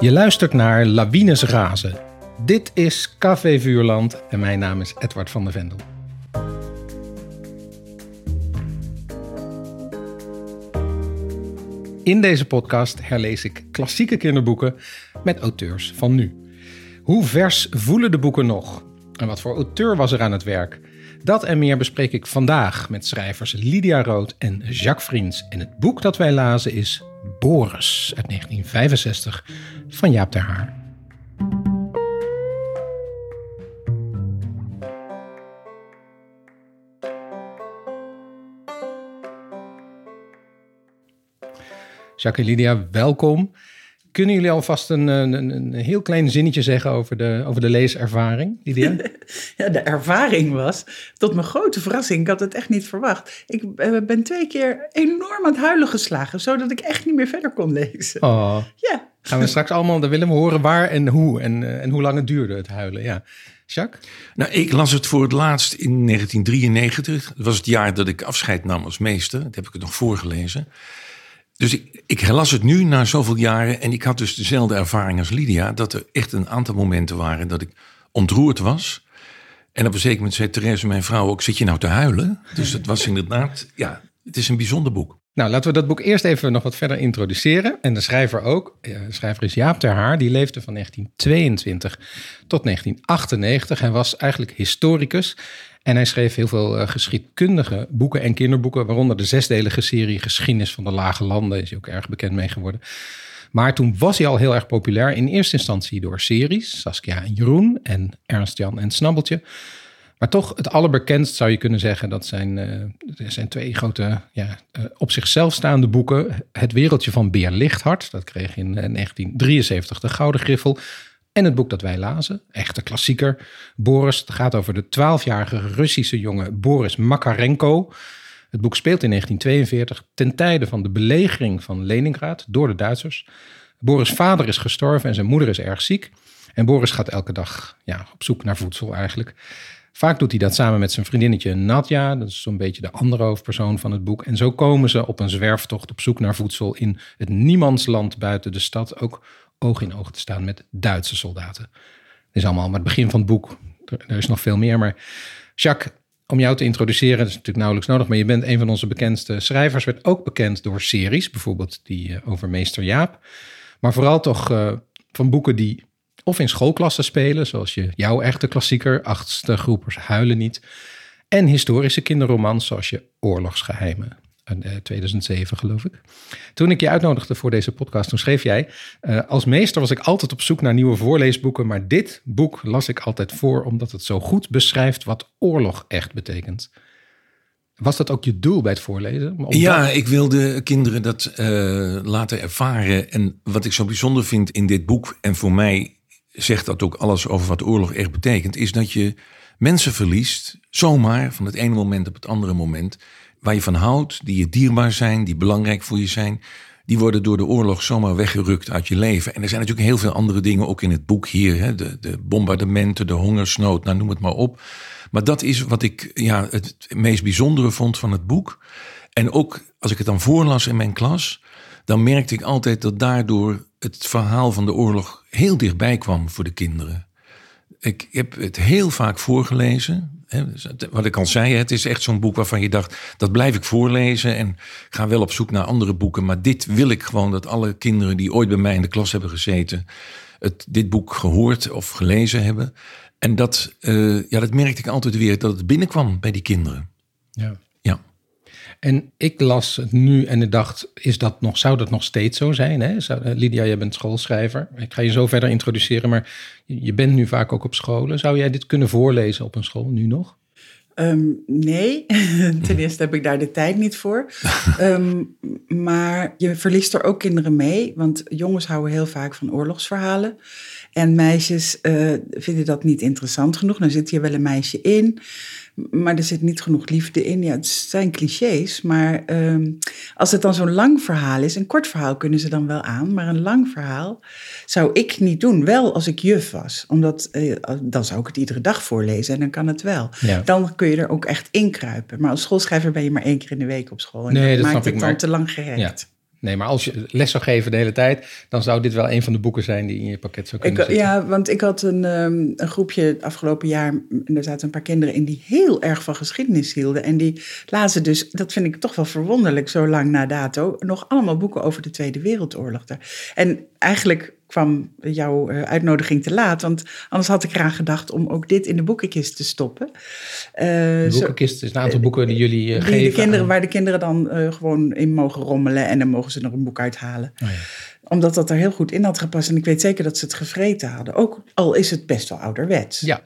Je luistert naar Lawines Razen. Dit is Café Vuurland en mijn naam is Edward van der Vendel. In deze podcast herlees ik klassieke kinderboeken met auteurs van nu. Hoe vers voelen de boeken nog? En wat voor auteur was er aan het werk? Dat en meer bespreek ik vandaag met schrijvers Lydia Rood en Jacques Vriends. En het boek dat wij lazen is Boris uit 1965 van Jaap ter Haar. Jacques en Lydia, welkom. Kunnen jullie alvast een, een, een, heel klein zinnetje zeggen over de, over de leeservaring, Lydia? ja, de ervaring was, tot mijn grote verrassing, ik had het echt niet verwacht. Ik eh, ben twee keer enorm aan het huilen geslagen, zodat ik echt niet meer verder kon lezen. Oh. Ja. Gaan we straks allemaal, dan willen we horen waar en hoe en, eh, en hoe lang het duurde, het huilen. Ja. Jacques? Nou, ik las het voor het laatst in 1993. Dat was het jaar dat ik afscheid nam als meester. Dat heb ik het nog voorgelezen. Dus ik, ik las het nu na zoveel jaren en ik had dus dezelfde ervaring als Lydia. Dat er echt een aantal momenten waren dat ik ontroerd was. En op een zeker moment zei Therese, mijn vrouw, ook zit je nou te huilen? Dus dat was inderdaad, ja, het is een bijzonder boek. Nou, laten we dat boek eerst even nog wat verder introduceren. En de schrijver ook. De schrijver is Jaap ter Haar. Die leefde van 1922 tot 1998. Hij was eigenlijk historicus. En hij schreef heel veel uh, geschiedkundige boeken en kinderboeken, waaronder de zesdelige serie Geschiedenis van de Lage Landen, is hij ook erg bekend mee geworden. Maar toen was hij al heel erg populair, in eerste instantie door series, Saskia en Jeroen en Ernst Jan en Snabbeltje. Maar toch het allerbekendst zou je kunnen zeggen, dat zijn, uh, zijn twee grote ja, uh, op zichzelf staande boeken. Het wereldje van Beer Lichthart, dat kreeg in 1973 de Gouden Griffel. En het boek dat wij lazen, echte klassieker, Boris. Het gaat over de 12-jarige Russische jongen Boris Makarenko. Het boek speelt in 1942 ten tijde van de belegering van Leningrad door de Duitsers. Boris' vader is gestorven en zijn moeder is erg ziek. En Boris gaat elke dag ja, op zoek naar voedsel eigenlijk. Vaak doet hij dat samen met zijn vriendinnetje Nadja. Dat is zo'n beetje de andere hoofdpersoon van het boek. En zo komen ze op een zwerftocht op zoek naar voedsel in het niemandsland buiten de stad. Ook oog in oog te staan met Duitse soldaten. Dit is allemaal maar het begin van het boek. Er, is nog veel meer. Maar Jacques, om jou te introduceren, dat is natuurlijk nauwelijks nodig, maar je bent een van onze bekendste schrijvers. Werd ook bekend door series, bijvoorbeeld die uh, over Meester Jaap. Maar vooral toch uh, van boeken die of in schoolklassen spelen, zoals je jouw echte klassieker, achtste groepers huilen niet. En historische kinderromans, zoals je Oorlogsgeheimen. 2007 geloof ik. Toen ik je uitnodigde voor deze podcast, toen schreef jij... Uh, als meester was ik altijd op zoek naar nieuwe voorleesboeken... maar dit boek las ik altijd voor... omdat het zo goed beschrijft wat oorlog echt betekent. Was dat ook je doel bij het voorlezen? Ja, ik wilde kinderen dat uh, laten ervaren. En wat ik zo bijzonder vind in dit boek... en voor mij zegt dat ook alles over wat oorlog echt betekent... is dat je mensen verliest, zomaar, van het ene moment op het andere moment waar je van houdt, die je dierbaar zijn, die belangrijk voor je zijn, die worden door de oorlog zomaar weggerukt uit je leven. En er zijn natuurlijk heel veel andere dingen ook in het boek hier. Hè? De, de bombardementen, de hongersnood, nou noem het maar op. Maar dat is wat ik ja, het meest bijzondere vond van het boek. En ook als ik het dan voorlas in mijn klas, dan merkte ik altijd dat daardoor het verhaal van de oorlog heel dichtbij kwam voor de kinderen. Ik heb het heel vaak voorgelezen. Wat ik al zei, het is echt zo'n boek waarvan je dacht, dat blijf ik voorlezen en ga wel op zoek naar andere boeken. Maar dit wil ik gewoon dat alle kinderen die ooit bij mij in de klas hebben gezeten, het, dit boek gehoord of gelezen hebben. En dat, uh, ja, dat merkte ik altijd weer, dat het binnenkwam bij die kinderen. Ja. En ik las het nu en ik dacht, is dat nog, zou dat nog steeds zo zijn? Hè? Zou, eh, Lydia, jij bent schoolschrijver. Ik ga je zo verder introduceren, maar je bent nu vaak ook op scholen. Zou jij dit kunnen voorlezen op een school nu nog? Um, nee, ten eerste heb ik daar de tijd niet voor. um, maar je verliest er ook kinderen mee, want jongens houden heel vaak van oorlogsverhalen. En meisjes uh, vinden dat niet interessant genoeg. Dan zit hier wel een meisje in maar er zit niet genoeg liefde in. Ja, het zijn clichés, maar um, als het dan zo'n lang verhaal is, een kort verhaal kunnen ze dan wel aan, maar een lang verhaal zou ik niet doen. Wel als ik juf was, omdat uh, dan zou ik het iedere dag voorlezen en dan kan het wel. Ja. Dan kun je er ook echt inkruipen. Maar als schoolschrijver ben je maar één keer in de week op school en nee, dat maakt het dan maar... te lang gerekt. Ja. Nee, maar als je les zou geven de hele tijd, dan zou dit wel een van de boeken zijn die in je pakket zou kunnen Ik, zitten. ja, want ik had een, ehm, een groepje afgelopen jaar. En er zaten een paar kinderen in die heel erg van geschiedenis hielden. En die lazen dus, dat vind ik toch wel verwonderlijk, zo lang na dato, nog allemaal boeken over de Tweede Wereldoorlog. En eigenlijk kwam jouw eh, uitnodiging te laat, want anders had ik eraan gedacht om ook dit in de boekenkist te stoppen. Eh, De boekenkist is een aantal boeken die jullie eh, die geven. de kinderen, aan- waar de kinderen dan gewoon in mogen rommelen en dan mogen ze er een boek uithalen. Oh ja. Omdat dat er heel goed in had gepast. En ik weet zeker dat ze het gevreten hadden. Ook al is het best wel ouderwets. Ja.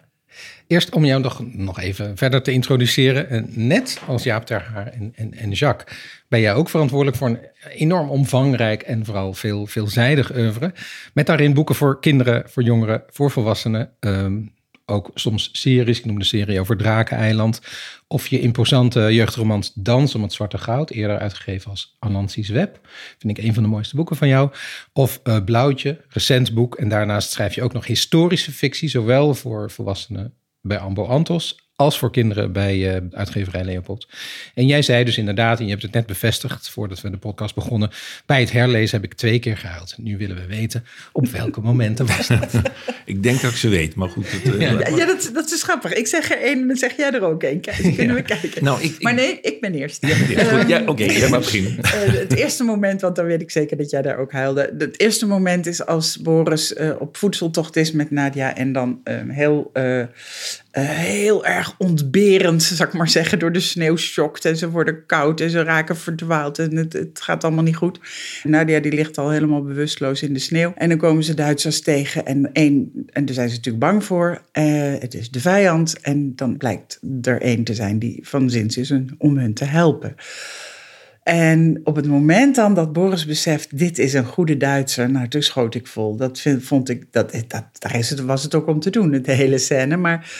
Eerst om jou nog, nog even verder te introduceren. En Net als Jaap ter Haar en, en, en Jacques ben jij ook verantwoordelijk voor een enorm omvangrijk en vooral veel, veelzijdig oeuvre. Met daarin boeken voor kinderen, voor jongeren, voor volwassenen. ehm, ook soms series. Ik noem de serie over Drakeneiland. Of je imposante jeugdromans Dans om het Zwarte Goud. Eerder uitgegeven als Anansi's Web. Vind ik een van de mooiste boeken van jou. Of eh, Blauwtje, recent boek. En daarnaast schrijf je ook nog historische fictie. Zowel voor volwassenen bij Ambo Antos als voor kinderen bij eh, uitgeverij Leopold. En jij zei dus inderdaad, en je hebt het net bevestigd voordat we de podcast begonnen, bij het herlezen heb ik twee keer gehuild. Nu willen we weten op welke momenten was dat. Ik denk dat ik ze weet, maar goed. Het, eh, Ja, ja, dat, dat is grappig. Ik zeg er één en dan zeg jij er ook één. Kijk, kunnen we kijken. Nou, ik- ik- maar nee, ik ben eerst. Ja, goed, ja, Oké, jij mag beginnen. Eh, het eerste moment, want dan weet ik zeker dat jij daar ook huilde. Het eerste moment is als Boris eh, op voedseltocht is met Nadia. En dan eh, heel, heel erg ontberend, zal ik maar zeggen, door de sneeuw schokt. En ze worden koud en ze raken verdwaald. En het, het gaat allemaal niet goed. Nadia die ligt al helemaal bewusteloos in de sneeuw. En dan komen ze Duitsers tegen. En, één, en daar zijn ze natuurlijk bang voor. Eh, het is de vijand. En dan blijkt er één te zijn die van zins is om hun te helpen. En op het moment dan dat Boris beseft, dit is een goede Duitser, nou toen schoot ik vol. Dat vond ik, dat, dat, daar is het, was het ook om te doen, de hele scène. Maar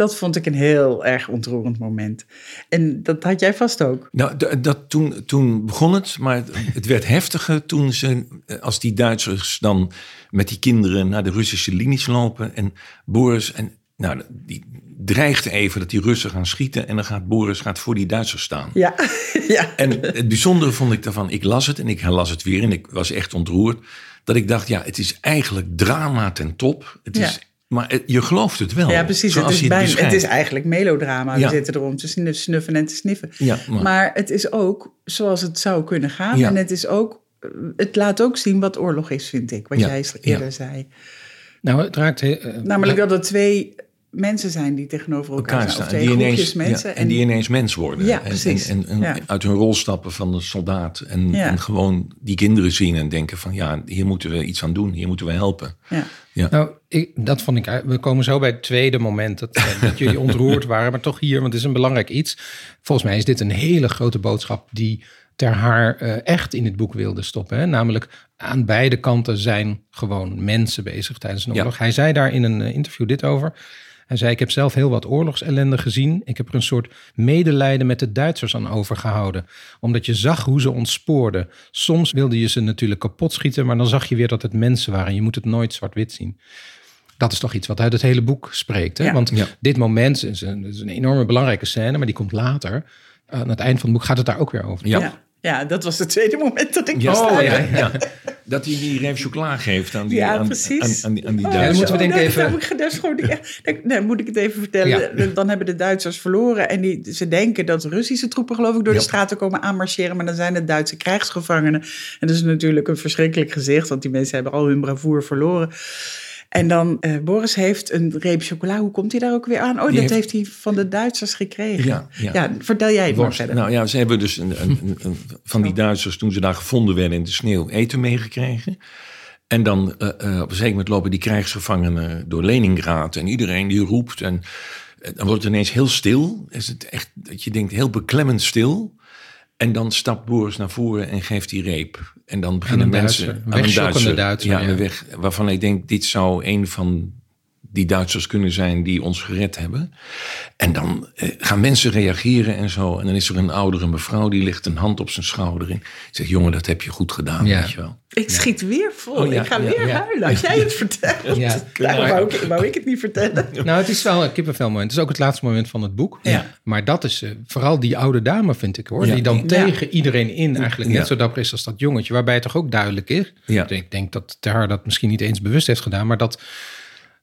dat vond ik een heel erg ontroerend moment. En dat had jij vast ook. Nou, dat, toen, toen begon het, maar het, het werd heftiger toen ze, eh, als die Duitsers dan met die kinderen naar de Russische linies lopen. En Boris, en, nou, die dreigt even dat die Russen gaan schieten. En dan gaat Boris gaat voor die Duitsers staan. Ja, ja. En het bijzondere vond ik daarvan, ik las het en ik herlas het weer en ik was echt ontroerd. Dat ik dacht, ja, het is eigenlijk drama ten top. Het is, Ja. Maar je gelooft het wel. Ja, precies. Het is, je het bijna, het beschrijft. is eigenlijk melodrama. Ja. We zitten erom te snu- snuffen en te sniffen. Ja, maar- maar... het is ook zoals het zou kunnen gaan. Ja. En het is ook... Het laat ook zien wat oorlog is, vind ik. Wat Ja, jij eerder ja. zei. Nou, het raakt... eh, Namelijk dat er twee mensen zijn die tegenover elkaar, elkaar staan. Of staan. twee Die groepjes ineens, mensen. ja, en die ineens mens worden. Ja, en, precies. En, en, en Ja. uit hun rol stappen van de soldaat. En, Ja. en gewoon die kinderen zien en denken van... ja, hier moeten we iets aan doen. Hier moeten we helpen. ja. Ja. Nou, ik, dat vond ik. We komen zo bij het tweede moment dat, eh, dat jullie ontroerd waren, maar toch hier, want het is een belangrijk iets. Volgens mij is dit een hele grote boodschap die ter haar eh, echt in het boek wilde stoppen. Hè? Namelijk aan beide kanten zijn gewoon mensen bezig tijdens een Ja. oorlog. Hij zei daar in een eh, interview dit over. Hij zei: Ik heb zelf heel wat oorlogsellende gezien. Ik heb er een soort medelijden met de Duitsers aan overgehouden. Omdat je zag hoe ze ontspoorden. Soms wilde je ze natuurlijk kapot schieten, maar dan zag je weer dat het mensen waren. Je moet het nooit zwart-wit zien. Dat is toch iets wat uit het hele boek spreekt. Hè? Ja. Want Ja. dit moment is een, is een enorme belangrijke scène, maar die komt later. Aan het eind van het boek gaat het daar ook weer over. Ja. Ja. Ja, dat was het tweede moment dat ik Ja, oh, ja, ja. Dat hij die reep chocola geeft aan die, Ja, aan, precies. aan, aan die, aan die Oh, dan Duitsers. moeten we denk ik nee, even- dan moet ik- nee, moet het even vertellen. Ja. Dan hebben de Duitsers verloren. En die, ze denken dat Russische troepen geloof ik door Ja. de straten komen aanmarcheren. Maar dan zijn het Duitse krijgsgevangenen. En dat is natuurlijk een verschrikkelijk gezicht. Want die mensen hebben al hun bravoer verloren. En dan, eh, Boris heeft een reep chocola. Hoe komt hij daar ook weer aan? Oh, dat heeft- heeft... hij van de Duitsers gekregen. Ja, ja. vertel jij het maar verder. Nou ja, ze hebben dus een, een, van die Duitsers, toen ze daar gevonden werden in de sneeuw, eten meegekregen. En dan eh, eh, op een zeker moment lopen die krijgsgevangenen door Leningrad en iedereen die roept. En dan wordt het ineens heel stil. Is het echt dat je denkt heel beklemmend stil. En dan stapt Boris naar voren en geeft die reep. En dan beginnen mensen Duitser, een wegschokkende Duitser, ja, ja. een weg waarvan ik denk dit zou een van die Duitsers kunnen zijn die ons gered hebben. En dan eh, gaan mensen reageren en zo. En dan is er een oudere mevrouw die legt een hand op zijn schouder. En zegt, jongen, dat heb je goed gedaan, Ja. weet je wel. Ik schiet weer vol. Oh, ja, ik ga ja, weer ja. huilen als jij het vertelt. Ja. Daarom wou ik, wou ik het niet vertellen. Nou, het is wel een kippenvelmoment. Het is ook het laatste moment van het boek. Ja. Maar dat is eh, vooral die oude dame, vind ik hoor. Ja. Die dan Ja. tegen iedereen in eigenlijk net zo dapper is als dat jongetje. Waarbij het toch ook duidelijk is. Ja. Ik denk dat Ter Haar dat misschien niet eens bewust heeft gedaan. Maar dat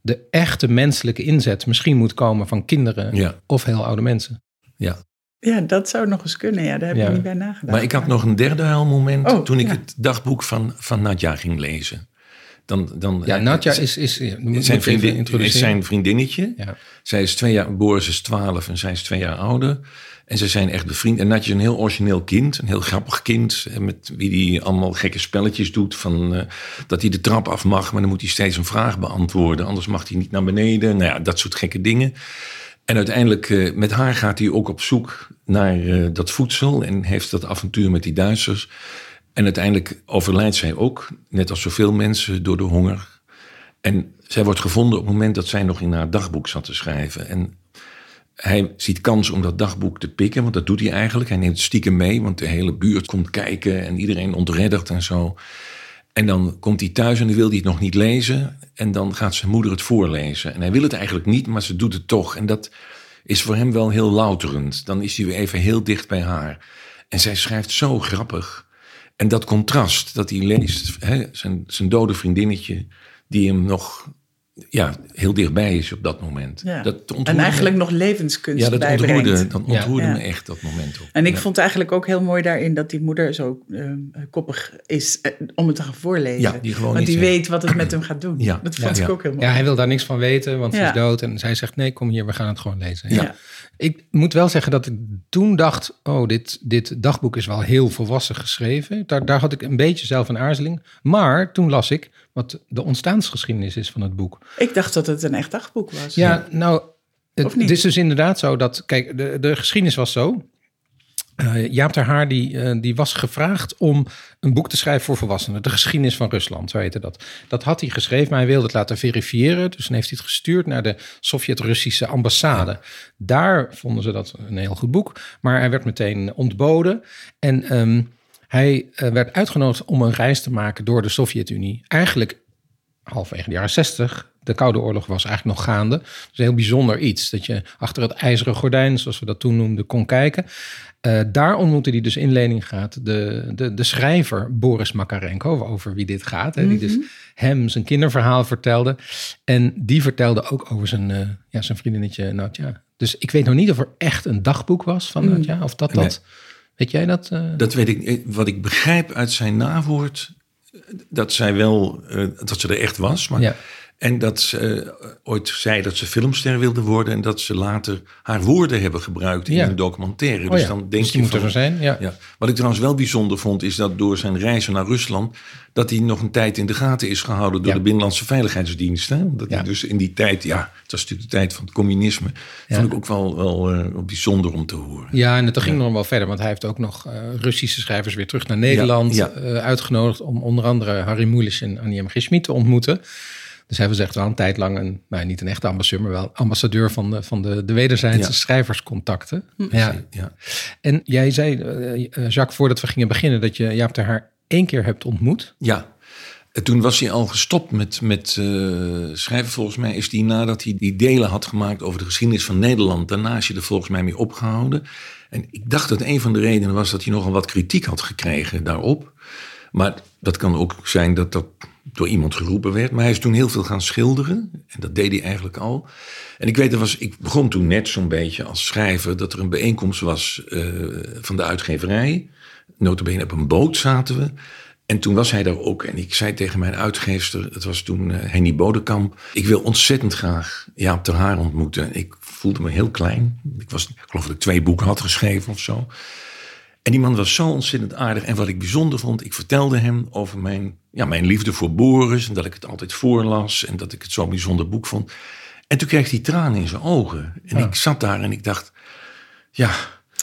de echte menselijke inzet misschien moet komen van kinderen Ja. of heel oude mensen. Ja. Ja, dat zou nog eens kunnen. Ja, daar heb Ja. ik niet bij nagedacht. Maar ik had nog een derde huilmoment Oh, toen ik ja. het dagboek van, van Nadja ging lezen. Dan, dan, Ja, eh, Nadja is, is moet- zijn, vriendin, is zijn vriendinnetje. Ja. Zij is twee jaar, Boris is 12 en zij is twee jaar ouder. En ze zijn echt bevriend. En Natje is een heel origineel kind, een heel grappig kind. Met wie die allemaal gekke spelletjes doet. Van, eh, dat hij de trap af mag, maar dan moet hij steeds een vraag beantwoorden. Anders mag hij niet naar beneden. Nou ja, dat soort gekke dingen. En uiteindelijk, eh, met haar gaat hij ook op zoek naar eh, dat voedsel. En heeft dat avontuur met die Duitsers. En uiteindelijk overlijdt zij ook, net als zoveel mensen, door de honger. En zij wordt gevonden op het moment dat zij nog in haar dagboek zat te schrijven. En hij ziet kans om dat dagboek te pikken, want dat doet hij eigenlijk. Hij neemt het stiekem mee, want de hele buurt komt kijken en iedereen ontreddert en zo. En dan komt hij thuis en dan wil hij het nog niet lezen. En dan gaat zijn moeder het voorlezen. En hij wil het eigenlijk niet, maar ze doet het toch. En dat is voor hem wel heel louterend. Dan is hij weer even heel dicht bij haar. En zij schrijft zo grappig. En dat contrast dat hij leest, hè, zijn, zijn dode vriendinnetje, die hem nog ja, heel dichtbij is op dat moment. Ja. Dat en me- eigenlijk nog levenskunst ja, dat bijbrengt. ontroerde, dat ontroerde Ja. me echt, dat moment ook. En ik Ja. vond eigenlijk ook heel mooi daarin dat die moeder zo eh, koppig is eh, om het te gaan voorlezen. Ja, die gewoon Want die weet wat het met hem gaat doen. Ja, Dat vond ja, ik ja. ook heel mooi. Ja, hij wil daar niks van weten, want ze Ja. is dood. En zij zegt, nee, kom hier, we gaan het gewoon lezen. Ja. Ik moet wel zeggen dat ik toen dacht, oh, dit, dit dagboek is wel heel volwassen geschreven. Daar, daar had ik een beetje zelf een aarzeling. Maar toen las ik wat de ontstaansgeschiedenis is van het boek. Ik dacht dat het een echt dagboek was. Ja, nou, het, is dus inderdaad zo dat, kijk, de, de geschiedenis was zo. Eh, Jaap ter Haar die, eh, die was gevraagd om een boek te schrijven voor volwassenen. De geschiedenis van Rusland, zo heette dat. Dat had hij geschreven, maar hij wilde het laten verifiëren. Dus dan heeft hij het gestuurd naar de Sovjet-Russische ambassade. Daar vonden ze dat een heel goed boek. Maar hij werd meteen ontboden. En ehm, hij eh, werd uitgenodigd om een reis te maken door de Sovjet-Unie. Eigenlijk halverwege de jaren 60. De Koude Oorlog was eigenlijk nog gaande. Dus een heel bijzonder iets. Dat je achter het ijzeren gordijn, zoals we dat toen noemden, kon kijken. Eh, daar ontmoette hij dus in Leningrad de, de, de schrijver Boris Makarenko, over wie dit gaat. Hè, Die dus hem zijn kinderverhaal vertelde. En die vertelde ook over zijn, eh, ja, zijn vriendinnetje Nadja. Dus ik weet nog niet of er echt een dagboek was van Nadja. Of dat dat... Weet jij dat? eh? Dat weet ik. eh, Wat ik begrijp uit zijn nawoord, eh, dat zij wel, dat ze er echt was. Maar, Ja. En dat ze eh, ooit zei dat ze filmster wilde worden. En dat ze later haar woorden hebben gebruikt in Ja. een documentaire. Oh dus ja, dan denk dus je moet van, er zijn, ja. Ja. Wat ik trouwens wel bijzonder vond, is dat door zijn reizen naar Rusland, dat hij nog een tijd in de gaten is gehouden door de Binnenlandse Veiligheidsdienst. Hè? Dat hij dus in die tijd, ja, het was natuurlijk de tijd van het communisme, vond ik ook wel, wel eh, bijzonder om te horen. Ja, en het ging nog wel verder, want hij heeft ook nog eh, Russische schrijvers weer terug naar Nederland uitgenodigd om onder andere Harry Mulisch en Annie M. G. Schmid te ontmoeten. Dus hij was echt wel een tijd lang een, nou niet een echte ambassadeur, maar wel ambassadeur van de, van de, de wederzijdse Ja. schrijverscontacten. Ja. Ja. En jij zei, eh, eh, Jacques, voordat we gingen beginnen, dat je Jaap ter Haar één keer hebt ontmoet. Ja. En toen was hij al gestopt met, met eh, schrijven. Volgens mij is hij nadat hij die delen had gemaakt over de geschiedenis van Nederland. Daarna is hij er volgens mij mee opgehouden. En ik dacht dat een van de redenen was dat hij nogal wat kritiek had gekregen daarop. Maar dat kan ook zijn dat dat door iemand geroepen werd. Maar hij is toen heel veel gaan schilderen. En dat deed hij eigenlijk al. En ik weet, er was, ik begon toen net zo'n beetje als schrijver... dat er een bijeenkomst was eh, van de uitgeverij. Notabene op een boot zaten we. En toen was hij daar ook. En ik zei tegen mijn uitgeefster, het was toen eh, Henny Bodekamp... ik wil ontzettend graag Jaap ter Haar ontmoeten. Ik voelde me heel klein. Ik, was, ik geloof dat ik twee boeken had geschreven of zo. En die man was zo ontzettend aardig. En wat ik bijzonder vond, ik vertelde hem over mijn, ja, mijn liefde voor Boris. En dat ik het altijd voorlas. En dat ik het zo'n bijzonder boek vond. En toen kreeg hij tranen in zijn ogen. En ik zat daar en ik dacht, ja.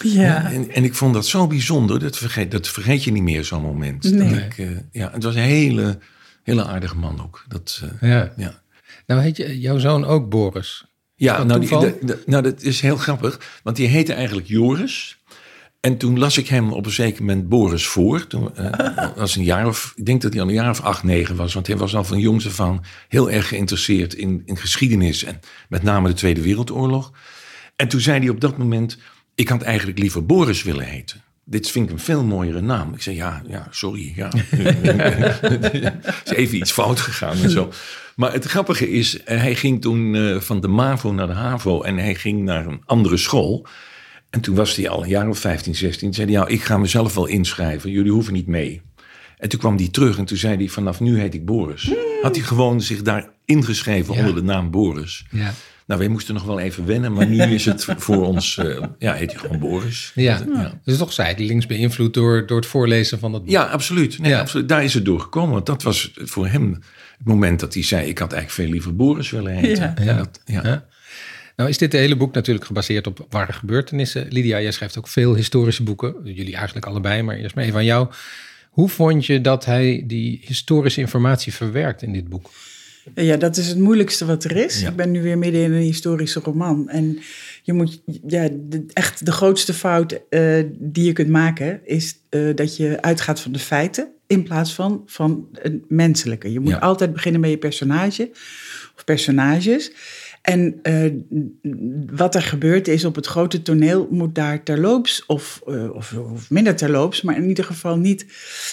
Ja. En, en ik vond dat zo bijzonder. Dat vergeet, dat vergeet je niet meer, zo'n moment. Nee. Dat ik, eh, ja, het was een hele, hele aardige man ook. Dat, eh, Ja. ja. Nou heet je, jouw zoon ook Boris. Ja, dat nou, die, toeval? de- de- nou, dat is heel grappig. Want die heette eigenlijk Joris. En toen las ik hem op een zeker moment Boris voor. Toen eh, was een jaar of, ik denk dat hij al een jaar of acht, negen was. Want hij was al van jongs af aan heel erg geïnteresseerd in, in geschiedenis. En met name de Tweede Wereldoorlog. En toen zei hij op dat moment, ik had eigenlijk liever Boris willen heten. Dit vind ik een veel mooiere naam. Ik zei, ja, ja sorry. Ja. is even iets fout gegaan en zo. Maar het grappige is, eh, hij ging toen eh, van de MAVO naar de HAVO en hij ging naar een andere school. En toen was hij al een jaar of 15, 16. Toen zei hij, ja, ik ga mezelf wel inschrijven. Jullie hoeven niet mee. En toen kwam hij terug en toen zei hij, vanaf nu heet ik Boris. Had hij gewoon zich daar ingeschreven Ja. onder de naam Boris. Ja. Nou, wij moesten nog wel even wennen, maar nu is het voor ons, eh, ja, heet hij gewoon Boris. Ja. Ja. dus toch zijdelings beïnvloed door, door het voorlezen van het boek. Ja, absoluut. Nee, Ja. absoluut. Daar is het door gekomen. Want dat was voor hem het moment dat hij zei... ik had eigenlijk veel liever Boris willen heten. Ja. En Ja. dat- ja. Ja. Nou is dit hele boek natuurlijk gebaseerd op ware gebeurtenissen. Lydia, jij schrijft ook veel historische boeken. Jullie eigenlijk allebei, maar eerst maar even aan jou. Hoe vond je dat hij die historische informatie verwerkt in dit boek? Ja, dat is het moeilijkste wat er is. Ja. Ik ben nu weer midden in een historische roman. En je moet, ja, de, echt de grootste fout eh, die je kunt maken is eh, dat je uitgaat van de feiten in plaats van van het menselijke. Je moet Ja. altijd beginnen met je personage of personages. En eh, wat er gebeurt is op het grote toneel moet daar terloops of, eh, of, of minder terloops, maar in ieder geval niet.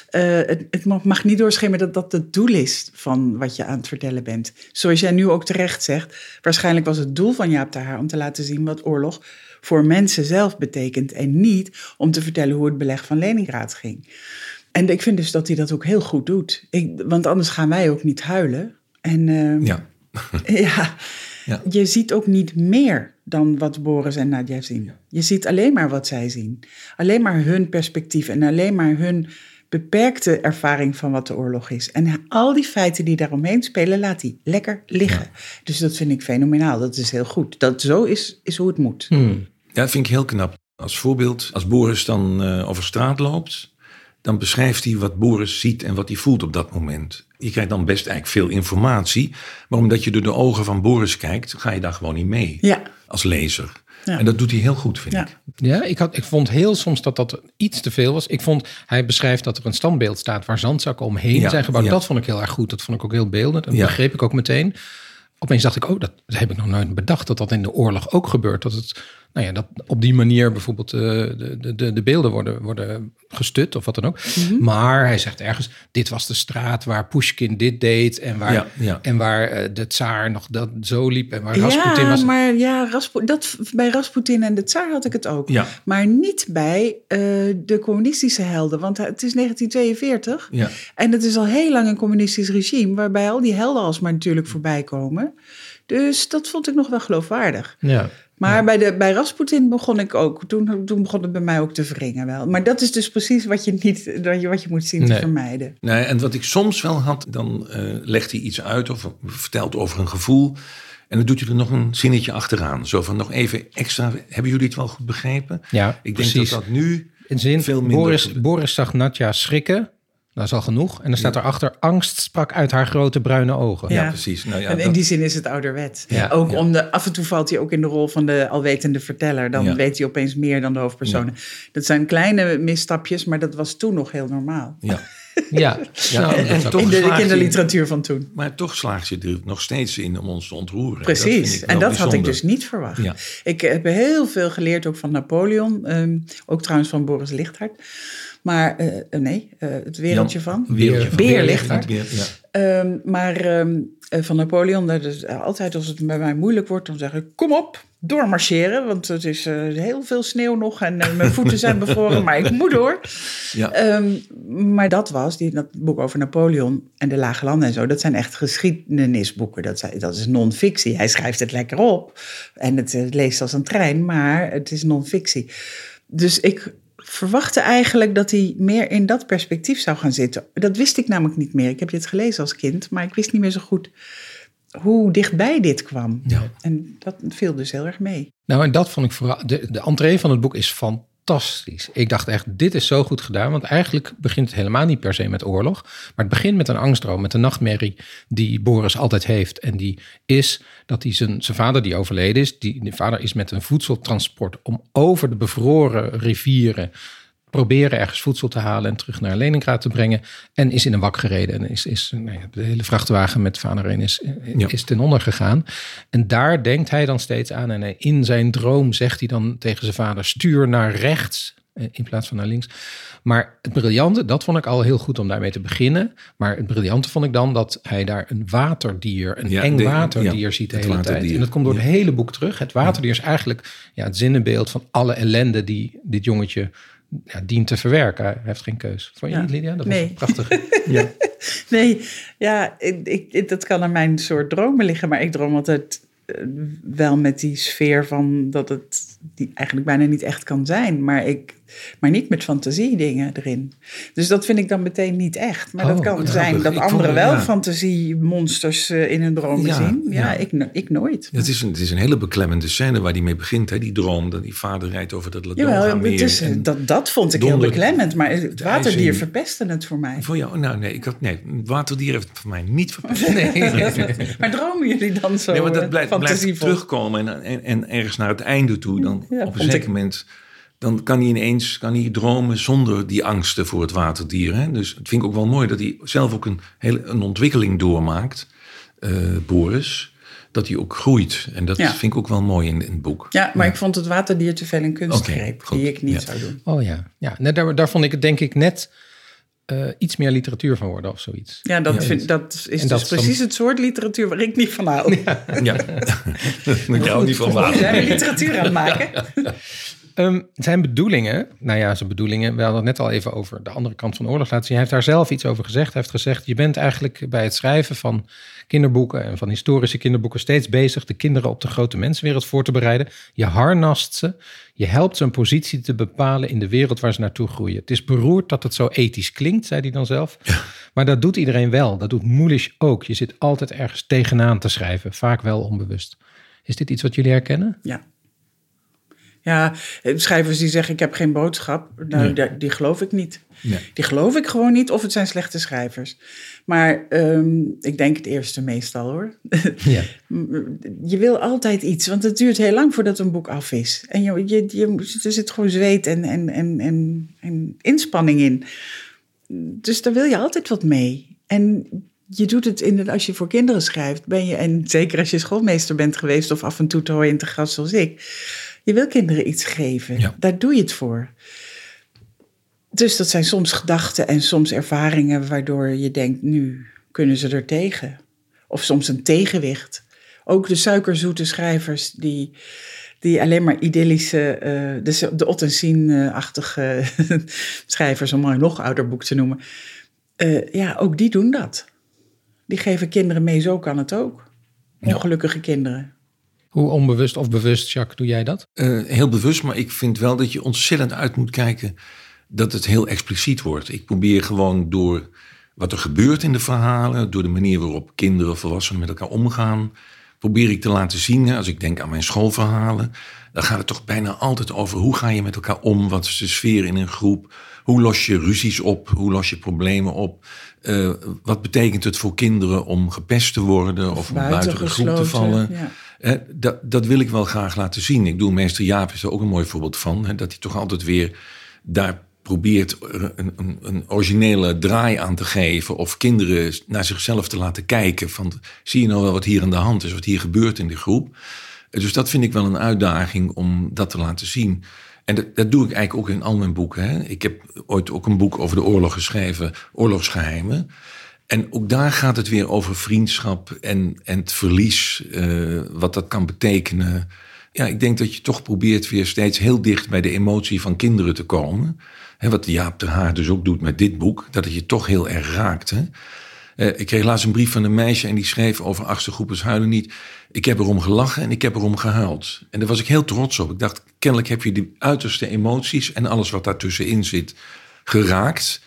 eh, het, het mag- niet doorschemeren dat dat het doel is van wat je aan het vertellen bent. Zoals jij nu ook terecht zegt, waarschijnlijk was het doel van Jaap Haar om te laten zien wat oorlog voor mensen zelf betekent en niet om te vertellen hoe het beleg van Leningrad ging. En ik vind dus dat hij dat ook heel goed doet. Ik, want anders gaan wij ook niet huilen. En Ja. ja, Ja. je ziet ook niet meer dan wat Boris en Nadia zien. Je ziet alleen maar wat zij zien. Alleen maar hun perspectief en alleen maar hun beperkte ervaring van wat de oorlog is. En al die feiten die daaromheen spelen, laat hij lekker liggen. Dus dat vind ik fenomenaal. Dat is heel goed. Dat zo is, is hoe het moet. Ja, dat vind ik heel knap. Als voorbeeld, als Boris dan eh, over straat loopt... dan beschrijft hij wat Boris ziet en wat hij voelt op dat moment. Je krijgt dan best eigenlijk veel informatie... maar omdat je door de ogen van Boris kijkt... ga je daar gewoon niet mee Ja, als lezer. Ja. En dat doet hij heel goed, vind Ja. ik. Ja, ik, had, ik vond heel soms dat dat iets te veel was. Ik vond, hij beschrijft dat er een standbeeld staat waar zandzakken omheen Ja, zijn gebouwd. ja. Dat vond ik heel erg goed. Dat vond ik ook heel beeldend. En dat Ja. begreep ik ook meteen. Opeens dacht ik, oh, dat heb ik nog nooit bedacht. Dat dat in de oorlog ook gebeurt. Dat het, nou ja, dat op die manier bijvoorbeeld eh, de, de, de, de beelden worden, worden gestut of wat dan ook. Mhm. Maar hij zegt ergens, dit was de straat waar Pushkin dit deed. En waar, Ja, ja. En waar eh, de tsaar nog dat zo liep. En waar Rasputin ja was. maar ja, Raspu- dat, bij Rasputin en de Tsaar had ik het ook. Ja. Maar niet bij eh, de communistische helden. Want het is 1942. Ja. En het is al heel lang een communistisch regime, waarbij al die helden alsmaar natuurlijk voorbij komen. Dus dat vond ik nog wel geloofwaardig. Ja. Maar bij, de, bij Rasputin begon ik ook. Toen, toen begon het bij mij ook te wringen wel. Maar dat is dus precies wat je, niet, wat je, wat je moet zien te vermijden. Nee, en wat ik soms wel had, dan eh, legt hij iets uit of vertelt over een gevoel. En dan doet hij er nog een zinnetje achteraan. Zo van nog even extra. Hebben jullie het wel goed begrepen? Ja, Ik denk dat dat nu In zin, veel minder... Boris, Boris zag Natja schrikken. Dat is al genoeg. En dan staat erachter, angst sprak uit haar grote bruine ogen. Ja, Ja. precies. Nou ja, en in dat- die zin is het ouderwet. Ja, ook ja. om de, af en toe valt hij ook in de rol van de alwetende verteller. Dan Ja. weet hij opeens meer dan de hoofdpersonen. Dat zijn kleine misstapjes, maar dat was toen nog heel normaal. ja. Ja, Ja, Nou, en, toch In de kinderliteratuur van toen. Maar toch slaagt je er nog steeds in om ons te ontroeren. Precies. en dat had ik dus niet verwacht. Ja. Ik heb heel veel geleerd ook van Napoleon. ehm, ook trouwens van Boris Lichthart. Maar eh, eh, nee, eh, het wereldje Jan- van. Wereldje van. Beer Lichthart. Beer, ja. Ehm, maar ehm, eh, van Napoleon, dat is altijd als het bij mij moeilijk wordt, dan zeg ik: Kom op, doormarcheren. Want het is heel veel sneeuw nog en mijn voeten zijn bevroren, maar ik moet door. Ja. Ehm, maar dat was, die, dat boek over Napoleon en de Lage Landen en zo, dat zijn echt geschiedenisboeken. Dat, zijn, dat is non-fictie. Hij schrijft het lekker op en het eh, leest als een trein, maar het is non-fictie. Dus ik verwachtte eigenlijk dat hij meer in dat perspectief zou gaan zitten. Dat wist ik namelijk niet meer. Ik heb dit gelezen als kind, maar ik wist niet meer zo goed hoe dichtbij dit kwam. Ja. En dat viel dus heel erg mee. Nou, en dat vond ik vooral. De, de entree van het boek is fantastisch. Ik dacht echt, dit is zo goed gedaan. Want eigenlijk begint het helemaal niet per se met oorlog. Maar het begint met een angstdroom, met een nachtmerrie die Boris altijd heeft. En die is dat hij zijn, zijn vader die overleden is. Die, die vader is met een voedseltransport om over de bevroren rivieren proberen ergens voedsel te halen en terug naar Leningrad te brengen. En is in een wak gereden. En is, is nou ja, de hele vrachtwagen met vader in is, is ten onder gegaan. En daar denkt hij dan steeds aan. En in zijn droom zegt hij dan tegen zijn vader: stuur naar rechts. Eh, in plaats van naar links. Maar het briljante, dat vond ik al heel goed om daarmee te beginnen. Maar het briljante vond ik dan dat hij daar een waterdier, een eng waterdier ziet de hele tijd. En dat komt door het hele boek terug. Het waterdier is eigenlijk ja, het zinnenbeeld van alle ellende die dit jongetje ja, dient te verwerken. Hij heeft geen keus. Vond je niet, Lydia? Dat nee. was prachtig. ja. Nee, ja, ik, ik, dat kan aan mijn soort dromen liggen. Maar ik droom altijd eh, wel met die sfeer van dat het die eigenlijk bijna niet echt kan zijn. Maar, ik, maar niet met fantasiedingen erin. Dus dat vind ik dan meteen niet echt. Maar dat oh, kan zijn dat anderen wel ja. fantasiemonsters uh, in hun dromen zien. Ja, Ik, ik nooit. het, is een, het is een hele beklemmende scène waar die mee begint. Hè? Die droom dat die vader rijdt over dat Ladoga-meer. dat, dat vond ik heel beklemmend. Maar het waterdier verpestte het voor mij. Voor jou? Nou nee, ik had, nee, het waterdier heeft het voor mij niet verpest. Nee. maar dromen jullie dan zo nee, maar dat blijft, blijft terugkomen en, en, en ergens naar het einde toe. Dan op een zeker moment dan kan hij ineens kan hij dromen zonder die angsten voor het waterdier. Hè? Dus het vind ik ook wel mooi dat hij zelf ook een, hele, een ontwikkeling doormaakt, uh, Boris. Dat hij ook groeit. En dat vind ik ook wel mooi in, in het boek. Ja, maar ik vond het waterdier te veel een kunstgreep die ik niet zou doen. Oh ja, ja. Nee, daar, daar vond ik het denk ik net uh, iets meer literatuur van worden of zoiets. Ja, dat, Vind, dat is dus precies het soort literatuur waar ik niet van hou. Ja, ja. je ook niet van maken. zijn literatuur aan het maken. Um, zijn bedoelingen, nou ja, zijn bedoelingen, we hadden het net al even over de andere kant van de oorlog laten zien. Hij heeft daar zelf iets over gezegd. Hij heeft gezegd, je bent eigenlijk bij het schrijven van kinderboeken en van historische kinderboeken steeds bezig de kinderen op de grote mensenwereld voor te bereiden. Je harnast ze, je helpt ze een positie te bepalen in de wereld waar ze naartoe groeien. Het is beroerd dat het zo ethisch klinkt, zei hij dan zelf. Maar dat doet iedereen wel. Dat doet Moelisch ook. Je zit altijd ergens tegenaan te schrijven, vaak wel onbewust. Is dit iets wat jullie herkennen? Ja. Ja, schrijvers die zeggen ik heb geen boodschap, nou, die, die, geloof ik niet. Die geloof ik gewoon niet, of het zijn slechte schrijvers. Maar um, ik denk het eerste meestal hoor. Ja. je wil altijd iets, want het duurt heel lang voordat een boek af is. En je, je, je, er zit gewoon zweet en, en, en, en, en inspanning in. Dus daar wil je altijd wat mee. En je doet het inderdaad, als je voor kinderen schrijft, ben je, en zeker als je schoolmeester bent geweest of af en toe te hoor in te gast zoals ik je wil kinderen iets geven. Daar doe je het voor. Dus dat zijn soms gedachten en soms ervaringen waardoor je denkt, nu kunnen ze er tegen. Of soms een tegenwicht. Ook de suikerzoete schrijvers die, die alleen maar idyllische, uh, de, de Ottensien-achtige schrijvers, om maar een nog ouder boek te noemen. Uh, ja, ook die doen dat. Die geven kinderen mee, zo kan het ook. Ongelukkige kinderen. Hoe onbewust of bewust, Jacques, doe jij dat? Uh, heel bewust, maar ik vind wel dat je ontzettend uit moet kijken dat het heel expliciet wordt. Ik probeer gewoon door wat er gebeurt in de verhalen, door de manier waarop kinderen, volwassenen met elkaar omgaan, probeer ik te laten zien. Als ik denk aan mijn schoolverhalen, dan gaat het toch bijna altijd over hoe ga je met elkaar om, wat is de sfeer in een groep, hoe los je ruzies op, hoe los je problemen op. Uh, wat betekent het voor kinderen om gepest te worden of, of om buiten de groep te vallen? Ja dat, dat wil ik wel graag laten zien. Ik doe meester Jaap is er ook een mooi voorbeeld van. Hè, dat hij toch altijd weer daar probeert een, een, een, originele draai aan te geven. Of kinderen naar zichzelf te laten kijken. Van, zie je nou wel wat hier aan de hand is, wat hier gebeurt in de groep. Dus dat vind ik wel een uitdaging om dat te laten zien. En dat, dat doe ik eigenlijk ook in al mijn boeken. Hè. Ik heb ooit ook een boek over de oorlog geschreven, Oorlogsgeheimen. En ook daar gaat het weer over vriendschap en, en het verlies, uh, wat dat kan betekenen. Ja, ik denk dat je toch probeert weer steeds heel dicht bij de emotie van kinderen te komen. He, wat Jaap ter Haar dus ook doet met dit boek, dat het je toch heel erg raakt. Uh, ik kreeg laatst een brief van een meisje en die schreef over achtste groepers huilen niet. Ik heb erom gelachen en ik heb erom gehuild. En daar was ik heel trots op. Ik dacht, kennelijk heb je die uiterste emoties en alles wat daartussenin zit geraakt.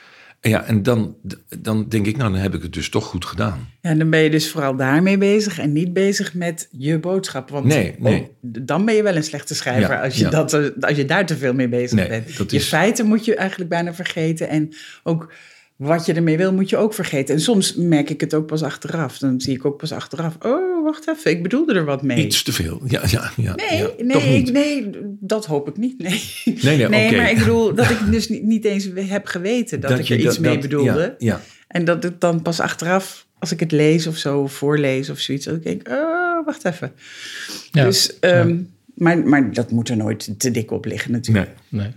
Ja, en dan, dan denk ik, nou, dan heb ik het dus toch goed gedaan. Ja, en dan ben je dus vooral daarmee bezig en niet bezig met je boodschap. Want Nee, nee. oh, dan ben je wel een slechte schrijver Ja, als, je ja. dat, als je daar te veel mee bezig Nee, bent. dat Je is- feiten moet je eigenlijk bijna vergeten. En ook wat je ermee wil, moet je ook vergeten. En soms merk ik het ook pas achteraf. Dan zie ik ook pas achteraf. Oh, wacht even, ik bedoelde er wat mee. Iets te veel. Ja, ja, ja. Nee, ja. nee, ik- nee, dat hoop ik niet. Nee, Nee, nee, oké. maar ik bedoel dat ik dus niet, niet eens heb geweten dat, ik je er iets dat- mee dat- bedoelde. Ja, ja. En dat het dan pas achteraf, als ik het lees of zo, voorlees of zoiets, dat ik denk, oh, wacht even. Ja. Dus, ehm, maar, maar dat moet er nooit te dik op liggen natuurlijk. Nee. Nee.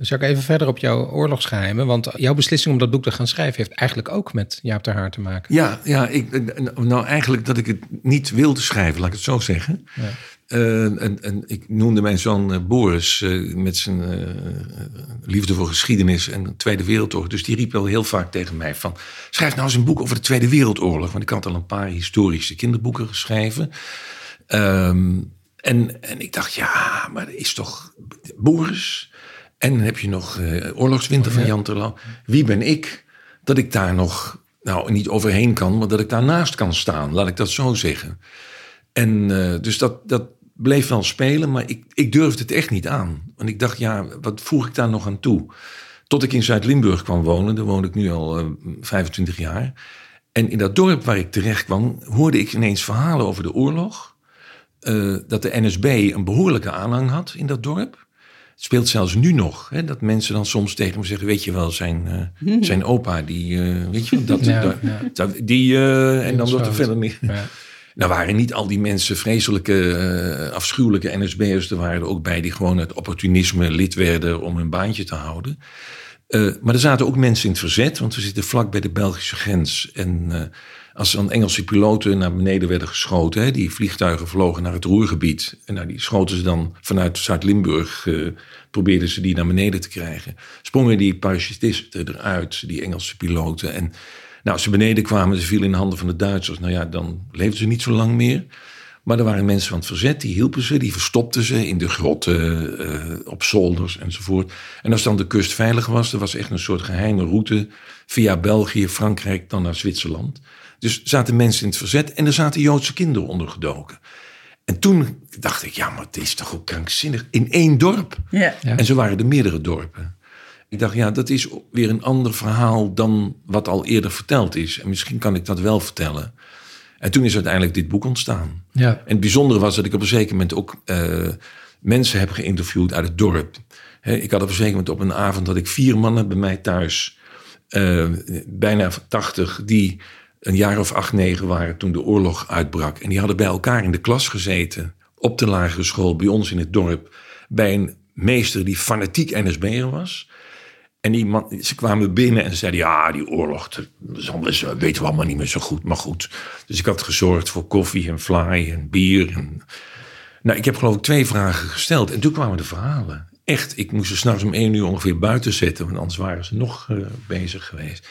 Zou ik even verder op jouw oorlogsgeheimen? Want jouw beslissing om dat boek te gaan schrijven heeft eigenlijk ook met Jaap ter Haar te maken. Ja, ja ik, nou eigenlijk dat ik het niet wilde schrijven, laat ik het zo zeggen. Ja. Eh, en, en ik noemde mijn zoon eh, Boris eh, met zijn eh, liefde voor geschiedenis en de Tweede Wereldoorlog. Dus die riep wel heel vaak tegen mij van... schrijf nou eens een boek over de Tweede Wereldoorlog. Want ik had al een paar historische kinderboeken geschreven. Ehm, en, en ik dacht, ja, maar is toch Boris... En dan heb je nog eh, Oorlogswinter van Jan Terlouw. Wie ben ik dat ik daar nog, nou niet overheen kan, maar dat ik daarnaast kan staan, laat ik dat zo zeggen. En eh, dus dat, dat bleef wel spelen, maar ik, ik durfde het echt niet aan. Want ik dacht, ja, wat voeg ik daar nog aan toe? Tot ik in Zuid-Limburg kwam wonen, daar woon ik nu al eh, 25 jaar. En in dat dorp waar ik terecht kwam, hoorde ik ineens verhalen over de oorlog. Eh, dat de NSB een behoorlijke aanhang had in dat dorp. Het speelt zelfs nu nog. Hè, dat mensen dan soms tegen me zeggen: Weet je wel, zijn, eh, zijn opa, die. eh, weet je wel, dat. Ja, dat- ja. dat- die eh, en dan dat er verder niet. Ja. Nou waren niet al die mensen vreselijke, eh, afschuwelijke NSB'ers. Er waren er ook bij die gewoon uit opportunisme lid werden om hun baantje te houden. Eh, maar er zaten ook mensen in het verzet, want we zitten vlak bij de Belgische grens. En eh, als dan Engelse piloten naar beneden werden geschoten, hè, die vliegtuigen vlogen naar het Roergebied. En nou, die schoten ze dan vanuit Zuid-Limburg, eh, probeerden ze die naar beneden te krijgen. Sprongen die parachutisten eruit, die Engelse piloten. En nou, als ze beneden kwamen, ze vielen in de handen van de Duitsers. Nou ja, dan leefden ze niet zo lang meer. Maar er waren mensen van het verzet, die hielpen ze, die verstopten ze in de grotten, eh, op zolders enzovoort. En als dan de kust veilig was, er was echt een soort geheime route via België, Frankrijk, dan naar Zwitserland. Dus zaten mensen in het verzet en er zaten Joodse kinderen ondergedoken. En toen dacht ik, ja, maar het is toch ook krankzinnig. In één dorp. Ja. Ja. En zo waren er meerdere dorpen. Ik dacht, ja, dat is weer een ander verhaal dan wat al eerder verteld is. En misschien kan ik dat wel vertellen. En toen is uiteindelijk dit boek ontstaan. Ja. En het bijzondere was dat ik op een zeker moment ook eh, mensen heb geïnterviewd uit het dorp. Hè, ik had op een zeker moment op een avond dat ik vier mannen bij mij thuis, eh, bijna 80, die een jaar of acht, negen waren toen de oorlog uitbrak. En die hadden bij elkaar in de klas gezeten, op de lagere school, bij ons in het dorp, bij een meester die fanatiek NSB'er was. En die man, ze kwamen binnen en zeiden: Ja, die oorlog, dat weten we allemaal niet meer zo goed. Maar goed. Dus ik had gezorgd voor koffie en fly en bier. En... Nou, ik heb geloof ik twee vragen gesteld. En toen kwamen de verhalen. Echt, ik moest ze s'nachts om één uur ongeveer buiten zetten. Want anders waren ze nog eh, bezig geweest.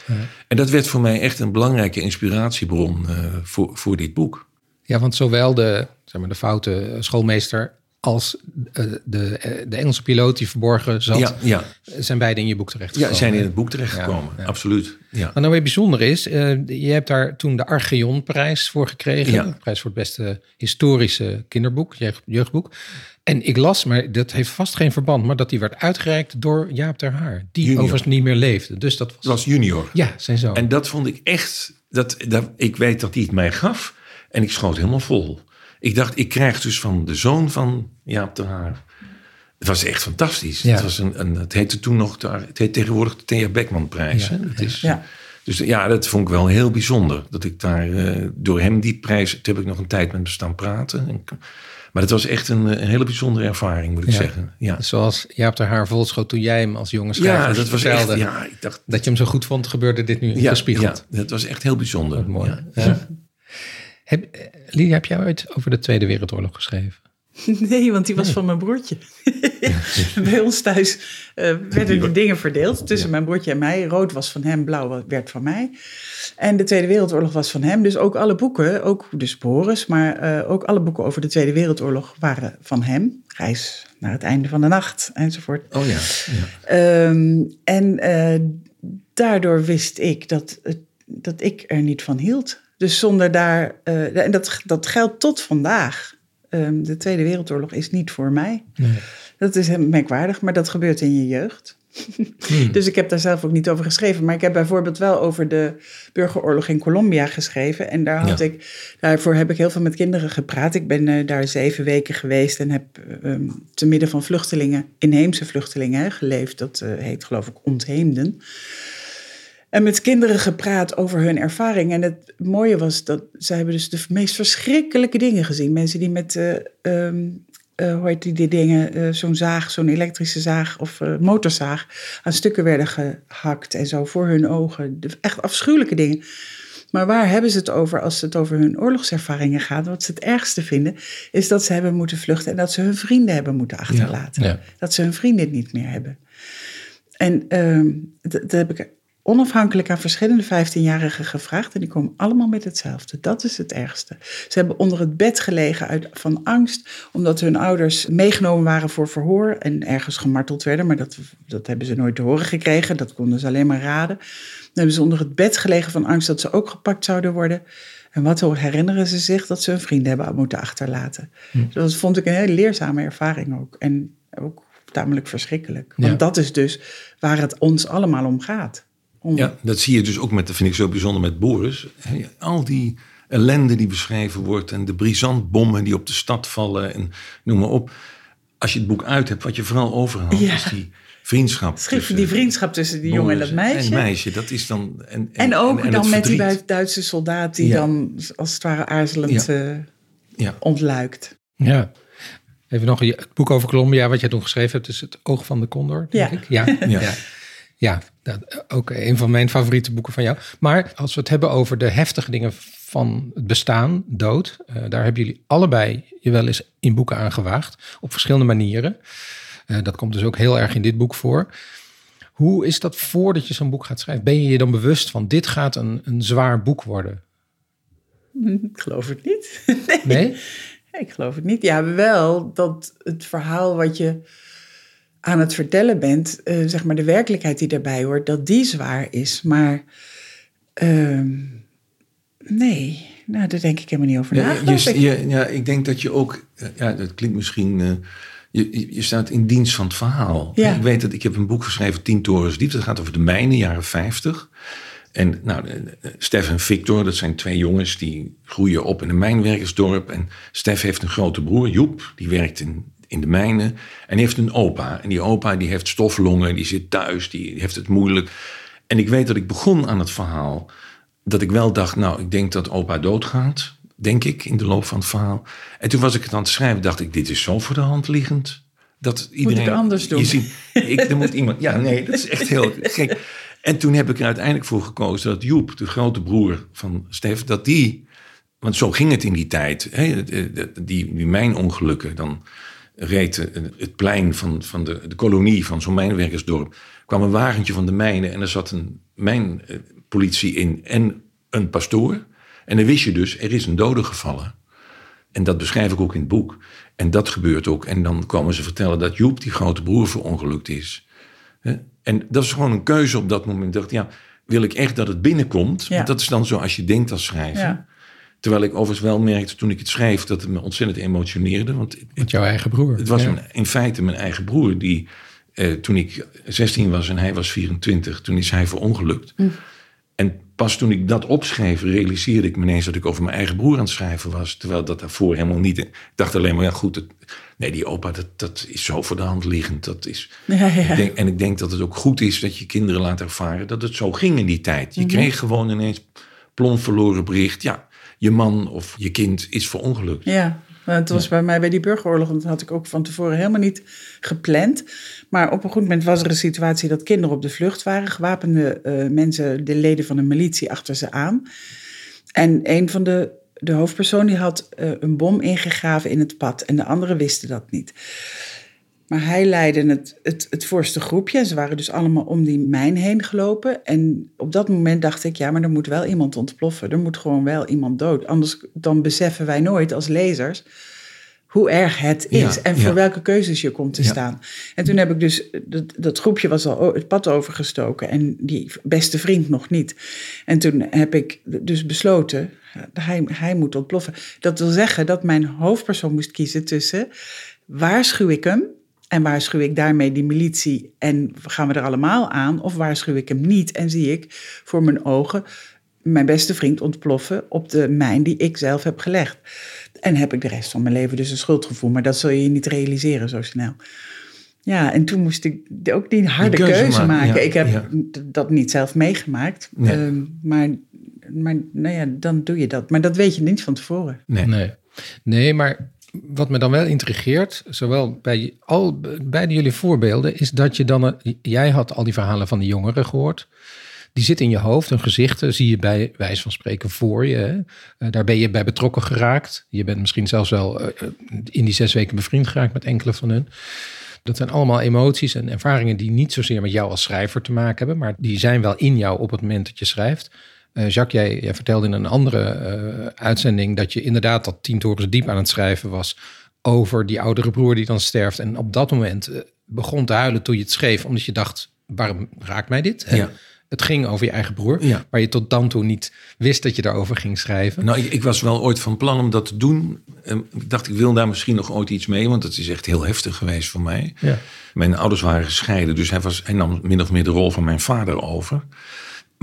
En dat werd voor mij echt een belangrijke inspiratiebron eh, voor, voor dit boek. Ja, want zowel de, zeg maar, de foute schoolmeester als eh, de, eh, de Engelse piloot die verborgen zat, Ja, ja, zijn beide in je boek terecht ja, zijn in het boek terechtgekomen. Ja. Absoluut. Ja. Wat nou weer bijzonder is, je hebt daar toen de Archeonprijs voor gekregen. Ja. De prijs voor het beste historische kinderboek, jeugd- jeugdboek. En ik las, maar dat heeft vast geen verband, maar dat die werd uitgereikt door Jaap ter Haar. Die Junior. overigens niet meer leefde. Dus dat was... Het was junior. Ja, zijn zoon. En dat vond ik echt. Dat, dat, ik weet dat hij het mij gaf. En ik schoot helemaal vol. Ik dacht, ik krijg dus van de zoon van Jaap ter Haar. Het was echt fantastisch. Ja. Het, was een, een, het heette toen nog, het heet tegenwoordig de Thea. Ja, hè? Dat is, Ja. Dus ja, dat vond ik wel heel bijzonder. Dat ik daar eh, door hem die prijs. Toen heb ik nog een tijd met hem staan praten. En, maar het was echt een, een hele bijzondere ervaring, moet ik Ja. zeggen. Ja, Zoals Jaap ter Haar volschoot toen jij hem als jonge schrijver ja dat was echt. Ja, ik dacht. dat je hem zo goed vond, gebeurde dit nu Ja, gespiegeld. ja, dat was echt heel bijzonder. Mooi. Ja. Heb, eh, heb jij ooit over de Tweede Wereldoorlog geschreven? Nee, want die was van mijn broertje. Bij ons thuis eh, werden de dingen verdeeld tussen mijn broertje en mij. Rood was van hem, blauw werd van mij. En de Tweede Wereldoorlog was van hem. Dus ook alle boeken, ook dus Boris, maar eh, ook alle boeken over de Tweede Wereldoorlog waren van hem. Reis naar het einde van de nacht enzovoort. Oh ja. ja. Ehm, en eh, daardoor wist ik dat, dat ik er niet van hield. Dus zonder daar, en dat, dat geldt tot vandaag. Ehm, de Tweede Wereldoorlog is niet voor mij. Dat is merkwaardig, maar dat gebeurt in je jeugd. Dus ik heb daar zelf ook niet over geschreven. Maar ik heb bijvoorbeeld wel over de burgeroorlog in Colombia geschreven. En daar had Ja. ik, daarvoor heb ik heel veel met kinderen gepraat. Ik ben eh, daar zeven weken geweest en heb ehm, te midden van vluchtelingen, inheemse vluchtelingen, geleefd. Dat eh, heet geloof ik ontheemden. En met kinderen gepraat over hun ervaring. En het mooie was dat ze hebben dus de meest verschrikkelijke dingen gezien. Mensen die met, eh, hoe heet die, die dingen, eh, zo'n zaag, zo'n elektrische zaag of motorzaag aan stukken werden gehakt en zo voor hun ogen. De- echt afschuwelijke dingen. Maar waar hebben ze het over als het over hun oorlogservaringen gaat? Wat ze het ergste vinden, is dat ze hebben moeten vluchten en dat ze hun vrienden hebben moeten achterlaten. Ja. Dat ze hun vrienden niet meer hebben. En ehm, dat, dat heb ik onafhankelijk aan verschillende 15-jarigen gevraagd. En die komen allemaal met hetzelfde. Dat is het ergste. Ze hebben onder het bed gelegen uit, van angst. Omdat hun ouders meegenomen waren voor verhoor. En ergens gemarteld werden. Maar dat, dat hebben ze nooit te horen gekregen. Dat konden ze alleen maar raden. Dan hebben ze onder het bed gelegen van angst dat ze ook gepakt zouden worden. En wat herinneren ze zich? Dat ze hun vrienden hebben moeten achterlaten. Dus dat vond ik een hele leerzame ervaring ook. En ook tamelijk verschrikkelijk. Want Ja. dat is dus waar het ons allemaal om gaat. Om, Ja, dat zie je dus ook met, dat vind ik zo bijzonder met Boris. Hè, Al die ellende die beschreven wordt en de brisantbommen die op de stad vallen en noem maar op. Als je het boek uit hebt, wat je vooral overhoudt, Ja. is die vriendschap. Tussen die vriendschap tussen die jongen en dat meisje. En meisje, dat is dan... En, En ook en dan het met die verdriet. Duitse soldaat die Ja. dan als het ware aarzelend eh, Ja. ontluikt. Ja. Even nog het boek over Colombia, wat jij toen geschreven hebt, is Het Oog van de Condor, denk Ja. ik. Ja, ja. ja. Dat, ook een van mijn favoriete boeken van jou. Maar als we het hebben over de heftige dingen van het bestaan, dood, eh, daar hebben jullie allebei je wel eens in boeken aangewaagd, op verschillende manieren. Eh, dat komt dus ook heel erg in dit boek voor. Hoe is dat voordat je zo'n boek gaat schrijven? Ben je je dan bewust van dit gaat een, een zwaar boek worden? Ik geloof het niet. nee. Nee? Ik geloof het niet. Ja, wel dat het verhaal wat je aan het vertellen bent, eh, zeg maar de werkelijkheid die daarbij hoort, dat die zwaar is. Maar ehm, nee, nou, daar denk ik helemaal niet over na. Ja, je, je- ja, ik denk dat je ook, eh, ja, dat klinkt misschien, eh, je, je- staat in dienst van het verhaal. Ja. Ik weet dat ik heb een boek geschreven, Tien Torens Diep, dat gaat over de mijnen, jaren 50. En nou, Stef en Victor, dat zijn twee jongens die groeien op in een mijnwerkersdorp. En Stef heeft een grote broer, Joep, die werkt in, in de mijnen. En heeft een opa. En die opa die heeft stoflongen, die zit thuis, die heeft het moeilijk. En ik weet dat ik begon aan het verhaal dat ik wel dacht, nou, ik denk dat opa doodgaat. Denk ik, in de loop van het verhaal. En toen was ik het aan het schrijven, dacht ik, dit is zo voor de hand liggend. Dat iedereen, anders doen? Je ziet, ik, er moet iemand, ja, nee, dat is echt heel gek. En toen heb ik er uiteindelijk voor gekozen dat Joep, de grote broer van Stef, dat die, want zo ging het in die tijd, hè, die, die mijnongelukken, dan reed het plein van, van de, de kolonie van zo'n mijnwerkersdorp, kwam een wagentje van de mijnen en er zat een mijnpolitie in en een pastoor. En dan wist je dus, er is een dode gevallen. En dat beschrijf ik ook in het boek. En dat gebeurt ook. En dan komen ze vertellen dat Joep, die grote broer, verongelukt is. En dat is gewoon een keuze op dat moment. Ik dacht, ja, wil ik echt dat het binnenkomt? Ja. Want dat is dan zo als je denkt als schrijver. Ja. Terwijl ik overigens wel merkte toen ik het schreef dat het me ontzettend emotioneerde. Want het, Met jouw eigen broer. het was Ja. mijn- in feite mijn eigen broer die, eh, toen ik 16 was en hij was 24, toen is hij verongelukt. En pas toen ik dat opschreef, realiseerde ik me ineens dat ik over mijn eigen broer aan het schrijven was. Terwijl dat daarvoor helemaal niet. Ik dacht alleen maar, ja goed, het- nee, die opa, dat, dat is zo voor de hand liggend. Dat is, Ja, ja. ik denk, en ik denk dat het ook goed is dat je kinderen laat ervaren dat het zo ging in die tijd. Mhm. Je kreeg gewoon ineens plomp verloren bericht. Ja, je man of je kind is verongelukt. Ja, het was bij mij bij die burgeroorlog, want dat had ik ook van tevoren helemaal niet gepland. Maar op een goed moment was er een situatie dat kinderen op de vlucht waren, gewapende eh, mensen, de leden van een militie, achter ze aan. En een van de, de hoofdpersonen die had eh, een bom ingegraven in het pad en de anderen wisten dat niet. Maar hij leidde het, het, het voorste groepje. Ze waren dus allemaal om die mijn heen gelopen. En op dat moment dacht ik, ja, maar er moet wel iemand ontploffen. Er moet gewoon wel iemand dood. Anders dan beseffen wij nooit als lezers hoe erg het is Ja, en voor ja. welke keuzes je komt te Ja. staan. En toen heb ik dus, dat, dat groepje was al het pad overgestoken en die beste vriend nog niet. En toen heb ik dus besloten, hij, hij moet ontploffen. Dat wil zeggen dat mijn hoofdpersoon moest kiezen tussen waarschuw ik hem en waarschuw ik daarmee die militie en gaan we er allemaal aan? Of waarschuw ik hem niet en zie ik voor mijn ogen mijn beste vriend ontploffen op de mijn die ik zelf heb gelegd? En heb ik de rest van mijn leven dus een schuldgevoel, maar dat zul je niet realiseren zo snel. Ja, en toen moest ik ook die harde Die keuze keuze, maken, maken. ja, ik heb ja. dat niet zelf meegemaakt, Nee. Ehm, maar, maar nou ja, dan doe je dat. Maar dat weet je niet van tevoren. Nee. Nee. nee, maar wat me dan wel intrigeert, zowel bij al beide jullie voorbeelden, is dat je dan, jij had al die verhalen van de jongeren gehoord. Die zitten in je hoofd, hun gezichten zie je bij wijze van spreken voor je. Eh, daar ben je bij betrokken geraakt. Je bent misschien zelfs wel eh, in die zes weken bevriend geraakt met enkele van hun. Dat zijn allemaal emoties en ervaringen die niet zozeer met jou als schrijver te maken hebben, maar die zijn wel in jou op het moment dat je schrijft. Eh, Jacques, jij, jij vertelde in een andere eh, uitzending dat je inderdaad dat tien torens diep aan het schrijven was over die oudere broer die dan sterft. En op dat moment eh, begon te huilen toen je het schreef, omdat je dacht, waarom raakt mij dit? Ja. Het ging over je eigen broer, Ja. waar je tot dan toe niet wist dat je daarover ging schrijven. Nou, ik, ik was wel ooit van plan om dat te doen. Ehm, Ik dacht, ik wil daar misschien nog ooit iets mee, want het is echt heel heftig geweest voor mij. Ja. Mijn ouders waren gescheiden, dus hij, was, hij nam min of meer de rol van mijn vader over.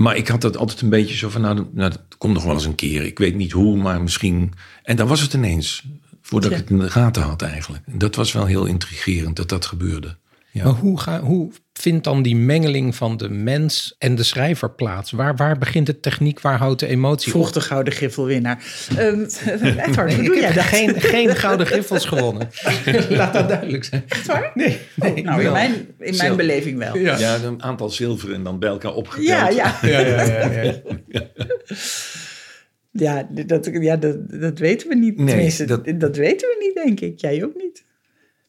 Maar ik had dat altijd een beetje zo van, nou, nou dat komt nog wel eens een keer. Ik weet niet hoe, maar misschien... En dan was het ineens, voordat Ja. ik het in de gaten had eigenlijk. En dat was wel heel intrigerend dat dat gebeurde. Ja. Maar hoe, ga, hoe vindt dan die mengeling van de mens en de schrijver plaats? Waar, waar begint de techniek, waar houdt de emotie Vroeg op? de gouden griffelwinnaar. Ehm Edward, hoe ik doe jij heb dat? geen, geen gouden griffels gewonnen. Laat dat duidelijk zijn. Echt waar? Nee, nee. Nou, in mijn, in mijn beleving wel. Ja. Ja, een aantal zilveren en dan bij elkaar opgeteld. Ja, ja. Ja, ja, ja, ja. Ja, dat, ja dat, dat weten we niet. Nee, dat... weten we niet, denk ik. Jij ook niet.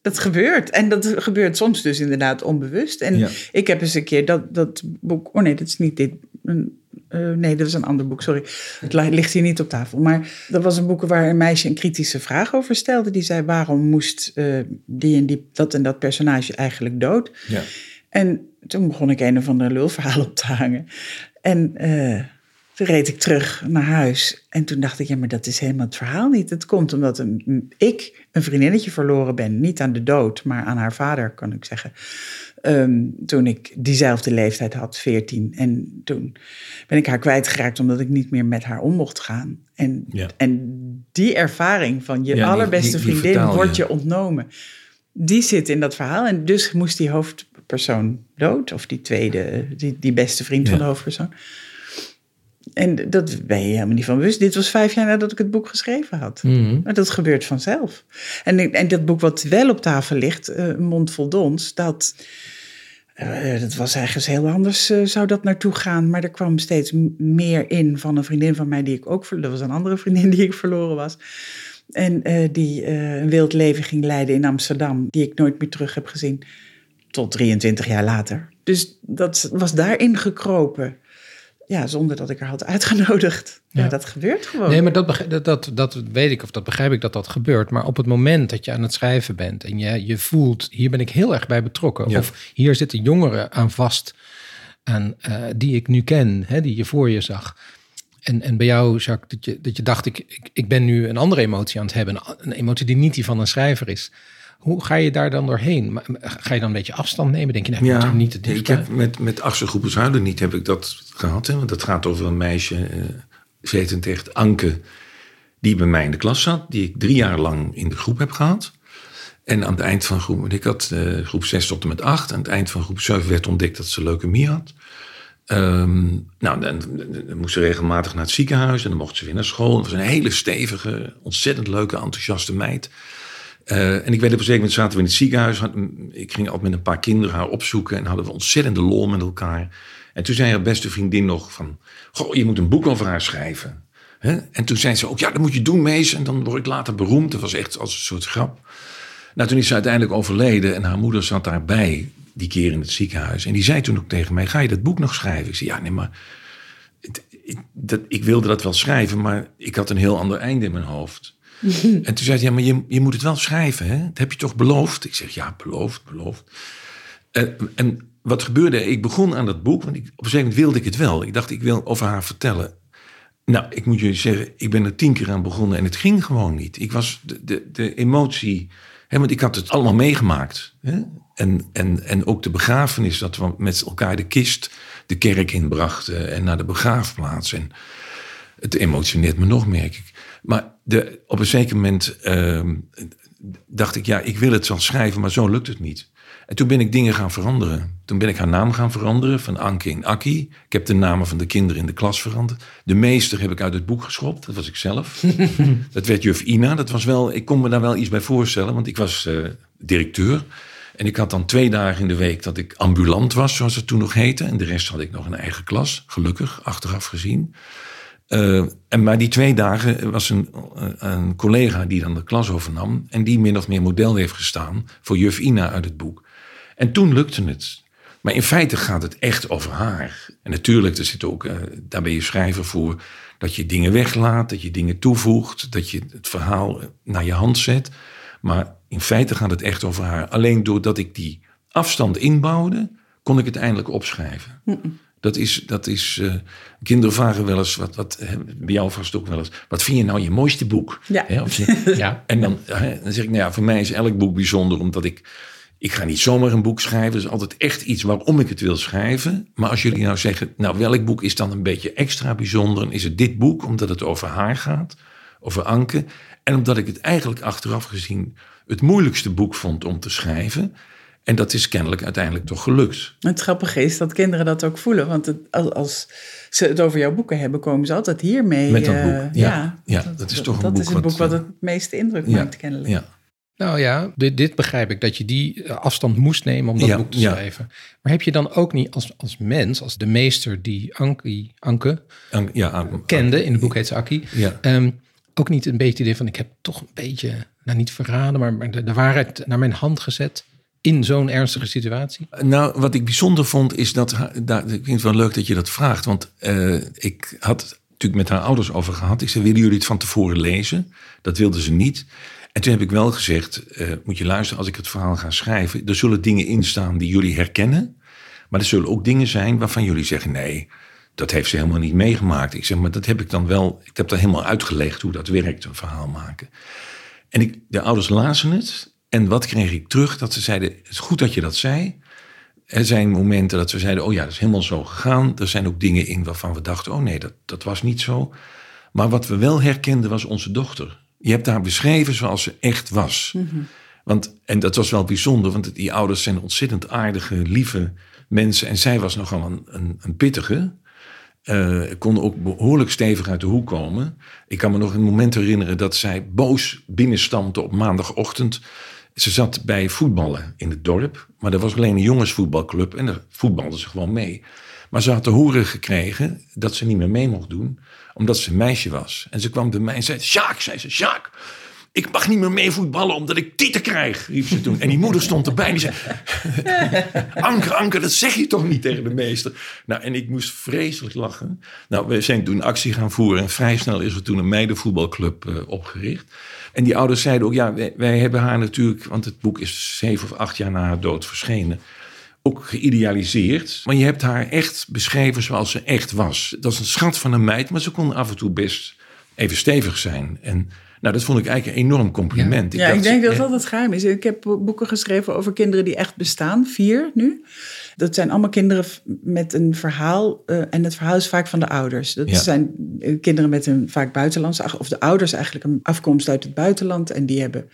Dat gebeurt. En dat gebeurt soms dus inderdaad onbewust. En Ja. ik heb eens een keer dat, dat boek... Oh nee, dat is niet dit. Eh, nee, dat is een ander boek, sorry. Het li- ligt hier niet op tafel. Maar dat was een boek waar een meisje een kritische vraag over stelde. Die zei, waarom moest eh, die en die, dat en dat personage eigenlijk dood? Ja. En toen begon ik een of ander lulverhaal op te hangen. En eh, toen reed ik terug naar huis. En toen dacht ik, ja, maar dat is helemaal het verhaal niet. Het komt omdat een, ik een vriendinnetje verloren ben. Niet aan de dood, maar aan haar vader, kan ik zeggen. Ehm, toen ik diezelfde leeftijd had, 14. En toen ben ik haar kwijtgeraakt omdat ik niet meer met haar om mocht gaan. En, Ja. en die ervaring van je allerbeste die- die vriendin je. wordt je ontnomen. Die zit in dat verhaal. En dus moest die hoofdpersoon dood. Of die tweede, die, die beste vriend van de hoofdpersoon. En dat ben je helemaal niet van bewust. Dit was vijf jaar nadat ik het boek geschreven had. Mhm. Maar dat gebeurt vanzelf. En, en dat boek wat wel op tafel ligt, eh, Een Mond Vol Dons, dat, eh, dat was ergens heel anders, eh, zou dat naartoe gaan. Maar er kwam steeds meer in van een vriendin van mij die ik ook verloren. Dat was een andere vriendin die ik verloren was. En eh, die eh, een wild leven ging leiden in Amsterdam, die ik nooit meer terug heb gezien. Tot 23 jaar later. Dus dat was daarin gekropen. Ja, zonder dat ik haar had uitgenodigd. Ja, Ja. dat gebeurt gewoon. Nee, maar dat, dat, dat, dat weet ik of dat begrijp ik dat dat gebeurt. Maar op het moment dat je aan het schrijven bent en je, je voelt, hier ben ik heel erg bij betrokken. Ja. Of hier zitten jongeren aan vast aan, eh, die ik nu ken, hè, die je voor je zag. En, en bij jou, Jacques, dat je, dat je dacht, ik, ik, ik ben nu een andere emotie aan het hebben. Een, een emotie die niet die van een schrijver is. Hoe ga je daar dan doorheen? Ga je dan een beetje afstand nemen? Denk je, moet er niet te ik heb met, met Achtste Groepers Huilen niet heb ik dat gehad. Hè, want dat gaat over een meisje, eh ze heet het echt Anke, die bij mij in de klas zat. Die ik drie jaar lang in de groep heb gehad. En aan het eind van groep, ik had eh, groep 6 tot en met 8. Aan het eind van groep 7 werd ontdekt dat ze leukemie had. Ehm, nou, dan, dan- dan moest ze regelmatig naar het ziekenhuis en dan mocht ze weer naar school. Het was een hele stevige, ontzettend leuke, enthousiaste meid. Eh, en ik weet op een zeker moment zaten we in het ziekenhuis. Ik ging altijd met een paar kinderen haar opzoeken en hadden we ontzettende lol met elkaar. En toen zei haar beste vriendin nog van, goh, je moet een boek over haar schrijven. En toen zei ze ook, ja, dat moet je doen, Mees. En dan word ik later beroemd. Dat was echt als een soort grap. Nou, toen is ze uiteindelijk overleden en haar moeder zat daarbij die keer in het ziekenhuis. En die zei toen ook tegen mij, ga je dat boek nog schrijven? Ik zei, ja, nee, maar dat, ik wilde dat wel schrijven, maar ik had een heel ander einde in mijn hoofd. en toen zei hij, ja, maar je, je moet het wel schrijven, hè? Dat heb je toch beloofd? Ik zeg, ja, beloofd, beloofd. En, en wat gebeurde? Ik begon aan dat boek, want ik, op een gegeven moment wilde ik het wel. Ik dacht, ik wil over haar vertellen. Nou, ik moet jullie zeggen, ik ben er tien keer aan begonnen en het ging gewoon niet. Ik was de, de, de emotie, hè, want ik had het allemaal meegemaakt. Hè? En, en, en ook de begrafenis, dat we met elkaar de kist de kerk inbrachten en naar de begraafplaats. En het emotioneert me nog, merk ik. Maar de, op een zeker moment uh, dacht ik, ja, ik wil het wel schrijven, maar zo lukt het niet. En toen ben ik dingen gaan veranderen. Toen ben ik haar naam gaan veranderen van Anke in Akki. Ik heb de namen van de kinderen in de klas veranderd. De meester heb ik uit het boek geschopt. Dat was ik zelf. dat werd juf Ina. Dat was wel, ik kon me daar wel iets bij voorstellen, want ik was uh, directeur. En ik had dan twee dagen in de week dat ik ambulant was, zoals het toen nog heette. En de rest had ik nog een eigen klas, gelukkig, achteraf gezien. Uh, en maar die twee dagen was een, een collega die dan de klas overnam. En die min of meer model heeft gestaan voor juf Ina uit het boek. En toen lukte het. Maar in feite gaat het echt over haar. En natuurlijk, er zit ook, uh, daar ben je schrijver voor, dat je dingen weglaat, dat je dingen toevoegt, dat je het verhaal naar je hand zet. Maar in feite gaat het echt over haar. Alleen doordat ik die afstand inbouwde, kon ik het eindelijk opschrijven. Dat is, dat is uh, kinderen vragen wel eens, wat, wat, bij jou vast ook wel eens, wat vind je nou je mooiste boek? Ja. He, of, ja. En dan, dan zeg ik, nou ja, voor mij is elk boek bijzonder, omdat ik ik ga niet zomaar een boek schrijven. Er is altijd echt iets waarom ik het wil schrijven. Maar als jullie nou zeggen, nou welk boek is dan een beetje extra bijzonder? Is het dit boek, omdat het over haar gaat, over Anke. En omdat ik het eigenlijk achteraf gezien het moeilijkste boek vond om te schrijven. En dat is kennelijk uiteindelijk toch gelukt. Het grappige is dat kinderen dat ook voelen. Want het, als, ze het over jouw boeken hebben, komen ze altijd hiermee. Met dat boek, ja. ja, ja dat, dat, is toch een dat boek is het boek wat, wat het meeste indruk ja, maakt, kennelijk. Ja. Nou ja, dit, dit, begrijp ik, dat je die afstand moest nemen om dat Ja, boek te ja. schrijven. Maar heb je dan ook niet als, als mens, als de meester die Anke, Anke An- ja, kende, in het boek heet ze ehm, ook niet een beetje het idee van ik heb toch een beetje, nou niet verraden, maar, maar de, de waarheid naar mijn hand gezet in zo'n ernstige situatie? Nou, wat ik bijzonder vond is dat, daar, ik vind het wel leuk dat je dat vraagt, want eh, ik had het natuurlijk met haar ouders over gehad. Ik zei, willen jullie het van tevoren lezen? Dat wilden ze niet. En toen heb ik wel gezegd, eh, moet je luisteren, als ik het verhaal ga schrijven, er zullen dingen in staan die jullie herkennen, maar er zullen ook dingen zijn waarvan jullie zeggen, nee, dat heeft ze helemaal niet meegemaakt. Ik zeg, maar dat heb ik dan wel, ik heb daar helemaal uitgelegd hoe dat werkt, een verhaal maken. En ik, de ouders lazen het. En wat kreeg ik terug? Dat ze zeiden, het is goed dat je dat zei. Er zijn momenten dat we zeiden, oh ja, dat is helemaal zo gegaan. Er zijn ook dingen in waarvan we dachten, oh nee, dat, dat was niet zo. Maar wat we wel herkenden was onze dochter. Je hebt haar beschreven zoals ze echt was. Want, en dat was wel bijzonder, want die ouders zijn ontzettend aardige, lieve mensen. En zij was nogal een, een, een pittige. Eh, kon ook behoorlijk stevig uit de hoek komen. Ik kan me nog een moment herinneren dat zij boos binnenstampte op maandagochtend. Ze zat bij voetballen in het dorp, maar er was alleen een jongensvoetbalclub en daar voetbalde ze gewoon mee. Maar ze had te horen gekregen dat ze niet meer mee mocht doen, omdat ze een meisje was. En ze kwam bij mij en zei: Sjaak, zei ze, Sjaak, ik mag niet meer mee voetballen omdat ik tieten krijg, riep ze toen. En die moeder stond erbij en zei: Anke, Anke, dat zeg je toch niet tegen de meester? Nou, en ik moest vreselijk lachen. Nou, we zijn toen actie gaan voeren en vrij snel is er toen een meidenvoetbalclub eh, opgericht. En die ouders zeiden ook, ja, wij, hebben haar natuurlijk, want het boek is zeven of acht jaar na haar dood verschenen, ook geïdealiseerd. Maar je hebt haar echt beschreven zoals ze echt was. Dat is een schat van een meid, maar ze kon af en toe best even stevig zijn. En nou, dat vond ik eigenlijk een enorm compliment. Ja, ik dacht, denk dat dat het geheim is. Ik heb boeken geschreven over kinderen die echt bestaan, vier nu. Dat zijn allemaal kinderen met een verhaal. eh, en het verhaal is vaak van de ouders. Dat Ja. zijn eh, kinderen met een vaak buitenlandse... of de ouders eigenlijk een afkomst uit het buitenland. En die hebben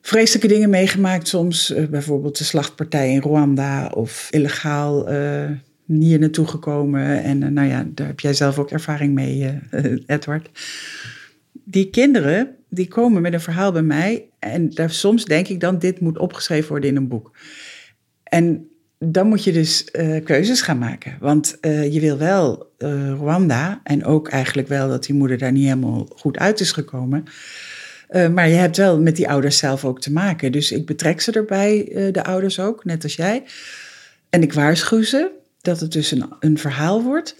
vreselijke dingen meegemaakt soms. eh, bijvoorbeeld de slachtpartij in Rwanda of illegaal eh, hier naartoe gekomen. En nou ja, daar heb jij zelf ook ervaring mee, Edward. Die kinderen, die komen met een verhaal bij mij. En daar, soms denk ik dan, dit moet opgeschreven worden in een boek. En dan moet je dus eh, keuzes gaan maken. Want eh, je wil wel eh, Rwanda en ook eigenlijk wel dat die moeder daar niet helemaal goed uit is gekomen. Maar je hebt wel met die ouders zelf ook te maken. Dus ik betrek ze erbij, de ouders ook, net als jij. En ik waarschuw ze dat het dus een, een verhaal wordt.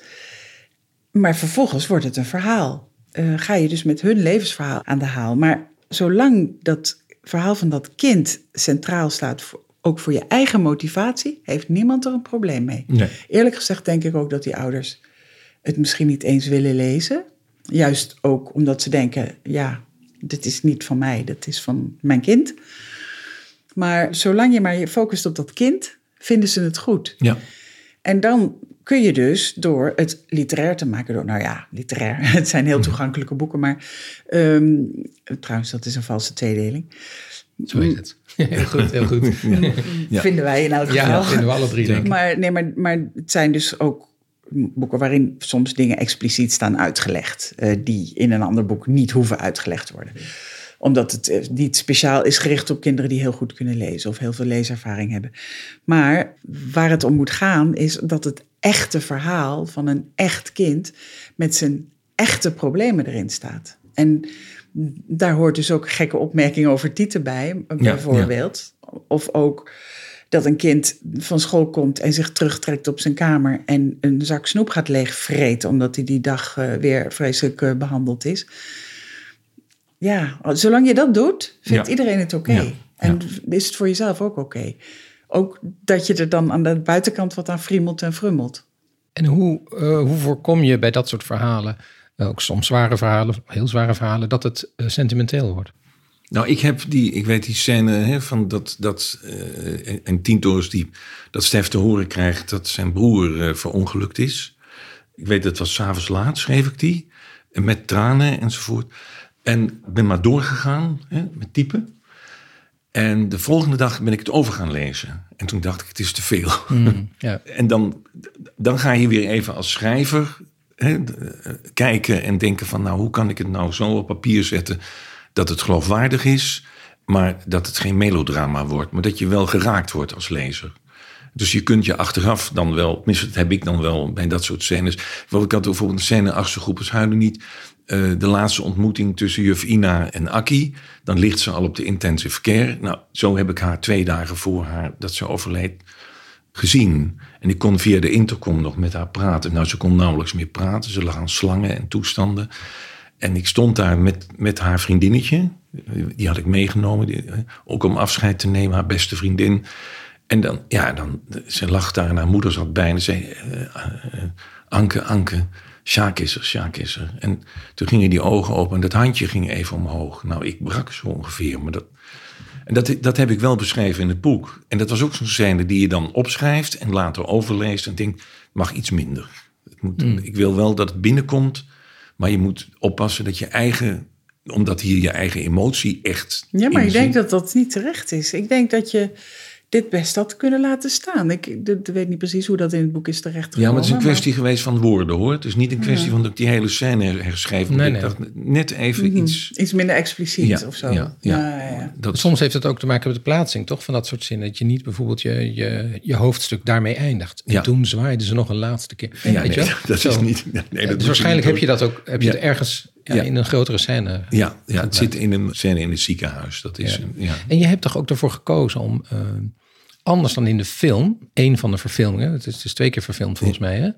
Maar vervolgens wordt het een verhaal. Eh, ga je dus met hun levensverhaal aan de haal. Maar zolang dat verhaal van dat kind centraal staat, voor- ook voor je eigen motivatie, heeft niemand er een probleem mee. Nee. Eerlijk gezegd denk ik ook dat die ouders het misschien niet eens willen lezen. Juist ook omdat ze denken, ja, dit is niet van mij, dat is van mijn kind. Maar zolang je maar je focust op dat kind, vinden ze het goed. Ja. En dan kun je dus door het literair te maken, door, nou ja, literair, het zijn heel toegankelijke boeken, maar ehm, trouwens, dat is een valse tweedeling. Zo is het. Heel goed, heel goed. Ja. Vinden wij in elk geval. Ja, dat vinden we alle drie. Denk ik. Maar, nee, maar, maar het zijn dus ook boeken waarin soms dingen expliciet staan uitgelegd, eh, die in een ander boek niet hoeven uitgelegd te worden. Omdat het eh, niet speciaal is gericht op kinderen die heel goed kunnen lezen of heel veel leeservaring hebben. Maar waar het om moet gaan is dat het echte verhaal van een echt kind met zijn echte problemen erin staat. En daar hoort dus ook gekke opmerkingen over Tieten bij, bijvoorbeeld. Of ook dat een kind van school komt en zich terugtrekt op zijn kamer en een zak snoep gaat leegvreten omdat hij die dag eh, weer vreselijk eh, behandeld is. Ja, zolang je dat doet, vindt Ja. iedereen het oké. Ja. En is het voor jezelf ook oké. Ook dat je er dan aan de buitenkant wat aan friemelt en frummelt. En hoe, eh, hoe voorkom je bij dat soort verhalen, eh, ook soms zware verhalen, heel zware verhalen, dat het eh, sentimenteel wordt? Nou, ik heb die, ik weet die scène hè, van dat, dat eh en dat Stef te horen krijgt dat zijn broer eh, verongelukt is. Ik weet, dat was s'avonds laat, schreef ik die, met tranen enzovoort. En ik ben maar doorgegaan hè, met typen. En de volgende dag ben ik het over gaan lezen. En toen dacht ik, het is te veel. Ja. En dan, dan ga je weer even als schrijver hè, eh, kijken en denken van... nou, hoe kan ik het nou zo op papier zetten dat het geloofwaardig is... maar dat het geen melodrama wordt, maar dat je wel geraakt wordt als lezer. Dus je kunt je achteraf dan wel, tenminste dat heb ik dan wel bij dat soort scènes. Bijvoorbeeld, ik had bijvoorbeeld een scène, achtste groepers huilen niet. Eh, de laatste ontmoeting tussen juf Ina en Akki. Dan ligt ze al op de intensive care. Nou, zo heb ik haar twee dagen voor haar, dat ze overleed, gezien. En ik kon via de intercom nog met haar praten. Nou, ze kon nauwelijks meer praten. Ze lag aan slangen en toestanden. En ik stond daar met, met haar vriendinnetje. Die had ik meegenomen. Die, eh, ook om afscheid te nemen, haar beste vriendin. En dan, ja, dan, ze lag daar en haar moeder zat bij. En ze zei, eh, Anke, Anke, Sjaak is er, Sjaak is er. En toen gingen die ogen open en dat handje ging even omhoog. Nou, ik brak zo ongeveer. Maar dat, en dat, dat heb ik wel beschreven in het boek. En dat was ook zo'n scène die je dan opschrijft en later overleest en denkt, mag iets minder. Het moet, Ik wil wel dat het binnenkomt, maar je moet oppassen dat je eigen, omdat hier je eigen emotie echt. Ja, maar ik denk dat dat niet terecht is. Ik denk dat je dit best had kunnen laten staan. Ik, ik, weet niet precies hoe dat in het boek is terecht Ja, maar het is een kwestie geweest van woorden hoor. Het is niet een kwestie van dat ik die hele scène her- herschreef. want Nee, ik nee. dacht net even iets. Iets minder expliciet Ja, Mhm. of zo. ja, ja. Dat, Soms heeft het ook te maken met de plaatsing, toch? Van dat soort zinnen. Dat je niet bijvoorbeeld je, je, je hoofdstuk daarmee eindigt. En Ja. toen zwaaiden ze nog een laatste keer. ja, Weet je nee, wel? dat Zo. is niet. Nee, dat dus waarschijnlijk heb je dat. ook heb je Ja. het ergens ja, Ja. in een grotere scène. Ja, ja, het zit in een scène in het ziekenhuis. Dat is. Ja. Ja. En je hebt toch ook ervoor gekozen om eh, anders dan in de film, één van de verfilmingen, het is, het is twee keer verfilmd volgens mij, hè?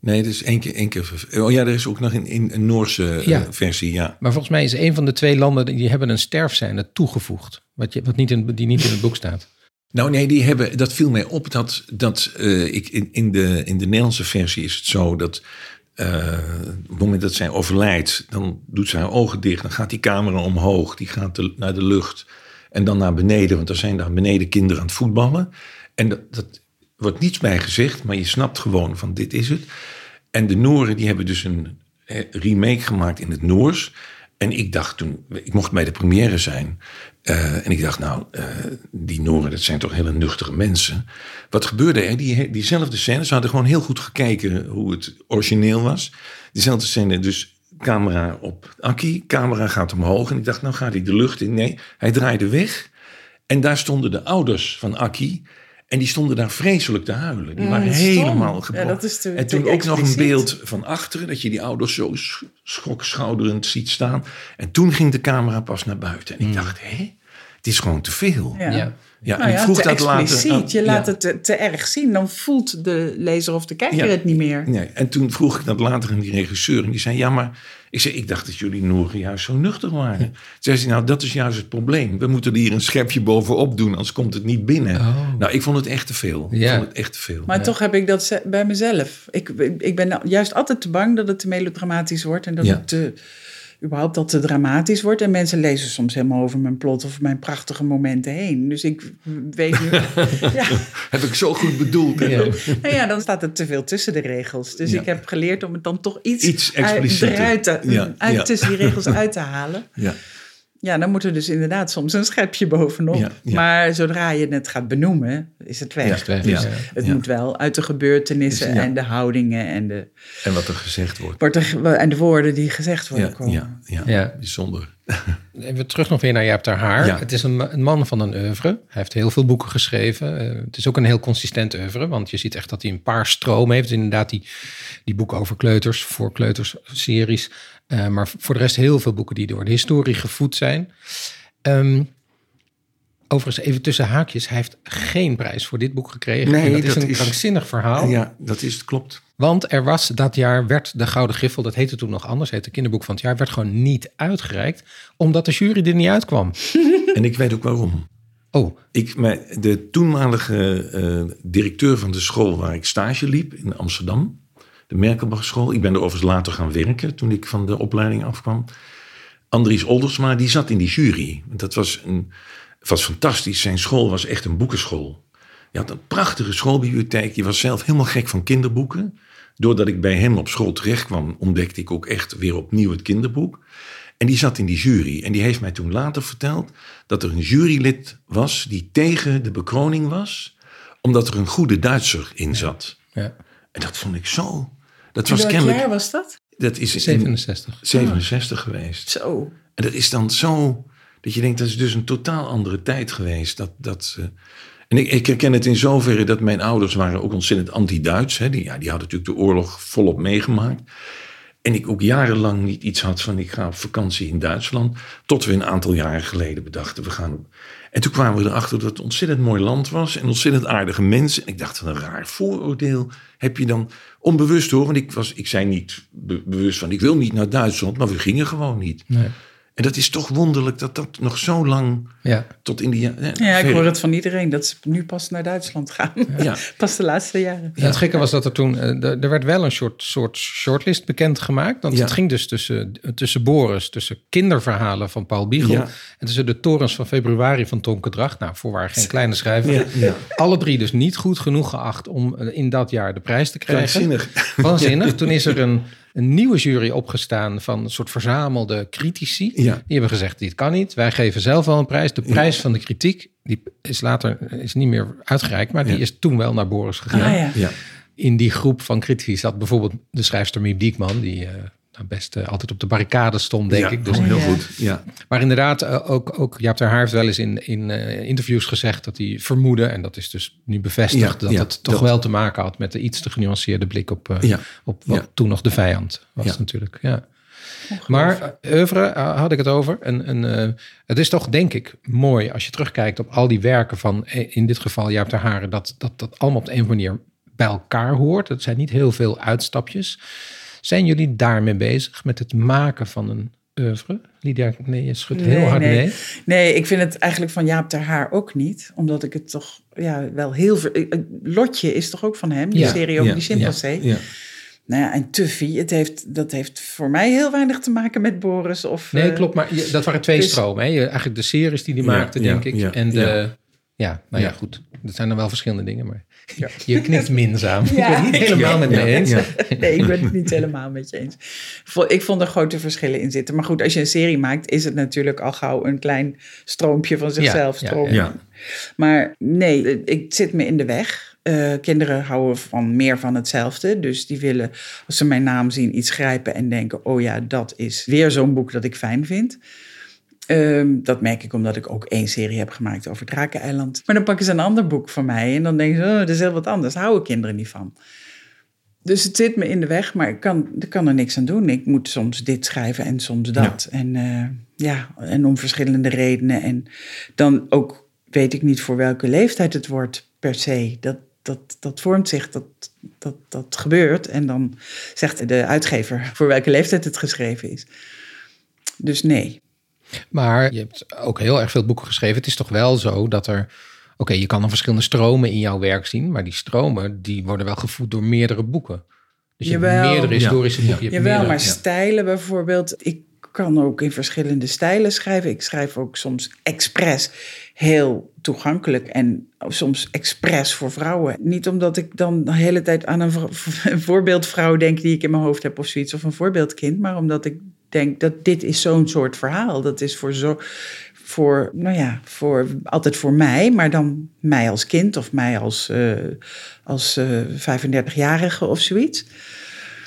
Nee, het is één keer, één keer. Oh ja, er is ook nog een, een, een Noorse eh, Ja. versie. Ja. Maar volgens mij is een van de twee landen die hebben een sterfscène toegevoegd, wat, je, wat niet in, die niet in het boek staat. Nou, nee, die hebben, dat viel mij op dat, dat eh, ik in, in, de, in de Nederlandse versie is het zo dat. eh, op het moment dat zij overlijdt, dan doet ze haar ogen dicht. Dan gaat die camera omhoog, die gaat de- naar de lucht. En dan naar beneden, want er zijn daar beneden kinderen aan het voetballen. En dat, dat wordt niets bij gezegd, maar je snapt gewoon van dit is het. En de Nooren die hebben dus een eh, remake gemaakt in het Noors. En ik dacht toen, ik mocht bij de première zijn. eh, en ik dacht, nou, eh, die Nooren, dat zijn toch hele nuchtere mensen. Wat gebeurde er? Die, diezelfde scène, ze hadden gewoon heel goed gekeken hoe het origineel was. Diezelfde scène, dus camera op Akki, camera gaat omhoog. En ik dacht, nou gaat hij de lucht in. Nee, hij draaide weg. En daar stonden de ouders van Akki. En die stonden daar vreselijk te huilen. Die waren Mm, stom. helemaal Ja, gebroken. dat is te- en toen ook nog een beeld van achteren. Dat je die ouders zo sch- schokschouderend ziet staan. En toen ging de camera pas naar buiten. En ik dacht, hé? het is gewoon te veel. Ja. Ja. Ja, Nou en ja, ik vroeg te dat later. expliciet. aan- je laat ja. het te, te erg zien. Dan voelt de lezer of de kijker Ja. het niet meer. Nee, en toen vroeg ik dat later aan die regisseur. En die zei, ja, maar... Ik zei, ik dacht dat jullie Noeren juist zo nuchter waren. Toen zei ze, nou, dat is juist het probleem. We moeten er hier een schepje bovenop doen, anders komt het niet binnen. Oh. Nou, ik vond het echt te veel. Ik vond het echt te veel. Maar toch heb ik dat bij mezelf. Ik, ik ben nou juist altijd te bang dat het te melodramatisch wordt. En dat het te, überhaupt dat te dramatisch wordt. En mensen lezen soms helemaal over mijn plot of mijn prachtige momenten heen. Dus ik weet nu... ja, Heb ik zo goed bedoeld. Ja. dan- nou ja, dan staat het te veel tussen de regels. Dus Ja. ik heb geleerd om het dan toch iets, Iets uit, explicieter. eruit uit ja. tussen die regels uit te halen. Ja. Ja, dan moet er dus inderdaad soms een schepje bovenop. Ja, ja. Maar zodra je het gaat benoemen, is het weg. Ja, het weg, ja. Het Ja. moet wel uit de gebeurtenissen Ja. en de houdingen en de, En wat er gezegd wordt. wordt er, en de woorden die gezegd worden Ja, komen. ja, ja, Ja. bijzonder. Even terug nog weer naar Jaap ter Haar. Ja. Het is een, een man van een oeuvre. Hij heeft heel veel boeken geschreven. Eh, het is ook een heel consistent oeuvre. Want je ziet echt dat hij een paar stromen heeft. Inderdaad die, die boeken over kleuters, voor kleuters series. Eh, maar voor de rest heel veel boeken die door de historie gevoed zijn. Ehm, overigens even tussen haakjes. Hij heeft geen prijs voor dit boek gekregen. Nee, En dat is een is- krankzinnig verhaal. Ja, dat is klopt. Want er was dat jaar, werd de Gouden Griffel, dat heette toen nog anders, heette kinderboek van het jaar, werd gewoon niet uitgereikt, omdat de jury er niet uitkwam. En ik weet ook waarom. Oh, Ik, de toenmalige eh, directeur van de school waar ik stage liep in Amsterdam, de Merkelbach School. Ik ben er overigens later gaan werken toen ik van de opleiding afkwam. Andries Oldersma, die zat in die jury. Dat was, een, was fantastisch. Zijn school was echt een boekenschool. Je had een prachtige schoolbibliotheek. Je was zelf helemaal gek van kinderboeken. Doordat ik bij hem op school terecht kwam, ontdekte ik ook echt weer opnieuw het kinderboek. En die zat in die jury. En die heeft mij toen later verteld dat er een jurylid was die tegen de bekroning was, omdat er een goede Duitser in zat. ja, En dat vond ik zo. Dat was welk kennelijk. jaar was dat? Dat is in 67. 67 geweest. Zo. En dat is dan zo. Dat je denkt, dat is dus een totaal andere tijd geweest. Dat, dat, eh, en ik, ik herken het in zoverre dat mijn ouders waren ook ontzettend anti-Duits. hè. Die, ja, die hadden natuurlijk de oorlog volop meegemaakt. En ik ook jarenlang niet iets had van ik ga op vakantie in Duitsland. Tot we een aantal jaren geleden bedachten we gaan. En toen kwamen we erachter dat het een ontzettend mooi land was. En ontzettend aardige mensen. En ik dacht, een raar vooroordeel heb je dan. Onbewust hoor, want ik, was, ik zei niet be- bewust van ik wil niet naar Duitsland. Maar we gingen gewoon niet. Nee. En dat is toch wonderlijk dat dat nog zo lang Ja, tot in die jaren. Ja, ik hoor het van iedereen dat ze nu pas naar Duitsland gaan. Ja. pas de laatste jaren. Ja, het gekke was dat er toen, eh, er er werd wel een soort, soort shortlist bekendgemaakt. Want Ja. het ging dus tussen, tussen Boris, tussen kinderverhalen van Paul Biegel Ja. en tussen de torens van februari van Tonke Dracht. Nou, voorwaar geen kleine schrijver. Ja, ja. Alle drie dus niet goed genoeg geacht om eh, in dat jaar de prijs te krijgen. Krankzinnig. Waanzinnig. Toen is er een, een nieuwe jury opgestaan van een soort verzamelde critici. Ja. Die hebben gezegd, dit kan niet. Wij geven zelf wel een prijs. De prijs van de kritiek, die is later is niet meer uitgereikt. Maar die Ja. is toen wel naar Boris gegaan. Ah, ja. Ja. In die groep van critici zat bijvoorbeeld de schrijfster Miep Diekman. Die eh, best eh, altijd op de barricade stond, denk Ja, ik. Dus, oh, heel Ja. goed. Ja. maar inderdaad, eh, ook, ook Jaap ter Haar heeft wel eens in, in eh, interviews gezegd dat hij vermoedde, en dat is dus nu bevestigd, Ja, dat ja, het toch dat- wel te maken had met de iets te genuanceerde blik op, eh, Ja. op wat Ja. toen nog de vijand was Ja. natuurlijk. Ja. Maar oeuvre had ik het over. En, en, eh, het is toch denk ik mooi als je terugkijkt op al die werken van in dit geval Jaap ter Haren, dat, dat dat allemaal op de een of andere manier bij elkaar hoort. Het zijn niet heel veel uitstapjes. Zijn jullie daarmee bezig met het maken van een oeuvre? Lydia, nee, je schudt heel hard nee. nee. Nee, ik vind het eigenlijk van Jaap ter Haar ook niet. Omdat ik het toch ja, wel heel... ver- Lotje is toch ook van hem? Die Ja, serie over ja, die chimpansee. Ja. Nou ja, en Tuffy, het heeft, dat heeft voor mij heel weinig te maken met Boris. Of, Nee, eh, klopt. Maar dat waren twee dus- stromen. Hè? Eigenlijk de series die hij Ja, maakte, ja, denk ik. ja, en de... ja. Nou ja, Ja. goed. Dat zijn dan wel verschillende dingen, maar je knikt minzaam. Ja. ik ben het niet helemaal met me Ja, eens. ja. Nee, ik ben het niet helemaal met je eens. Ik vond er grote verschillen in zitten. Maar goed, als je een serie maakt, is het natuurlijk al gauw een klein stroompje van zichzelf. ja, stromen. ja. Maar nee, ik zit me in de weg. Eh, kinderen houden van meer van hetzelfde. Dus die willen, als ze mijn naam zien, iets grijpen en denken: oh ja, dat is weer zo'n boek dat ik fijn vind. Ehm, dat merk ik omdat ik ook één serie heb gemaakt over Drakeneiland. Maar dan pakken ze een ander boek van mij en dan denken ze: oh, dat is heel wat anders. Daar houden kinderen niet van. Dus het zit me in de weg, maar ik kan, ik kan er niks aan doen. Ik moet soms dit schrijven en soms dat. En eh, ja, en om verschillende redenen. En dan ook weet ik niet voor welke leeftijd het wordt per se. Dat, dat, dat vormt zich, dat, dat, dat gebeurt. En dan zegt de uitgever voor welke leeftijd het geschreven is. Dus nee. Maar je hebt ook heel erg veel boeken geschreven. Het is toch wel zo dat er. Oké, je kan dan verschillende stromen in jouw werk zien, maar die stromen die worden wel gevoed door meerdere boeken. Dus je hebt Jawel. meerdere historische Ja. boeken. Je hebt Jawel, meerdere- maar stijlen bijvoorbeeld. Ik kan ook in verschillende stijlen schrijven. Ik schrijf ook soms expres heel toegankelijk en soms expres voor vrouwen. Niet omdat ik dan de hele tijd aan een voorbeeldvrouw denk die ik in mijn hoofd heb of zoiets, of een voorbeeldkind, maar omdat ik denk dat dit is zo'n soort verhaal. Dat is voor zo. Voor, nou ja, voor, altijd voor mij, maar dan mij als kind of mij als, eh, als eh 35-jarige of zoiets.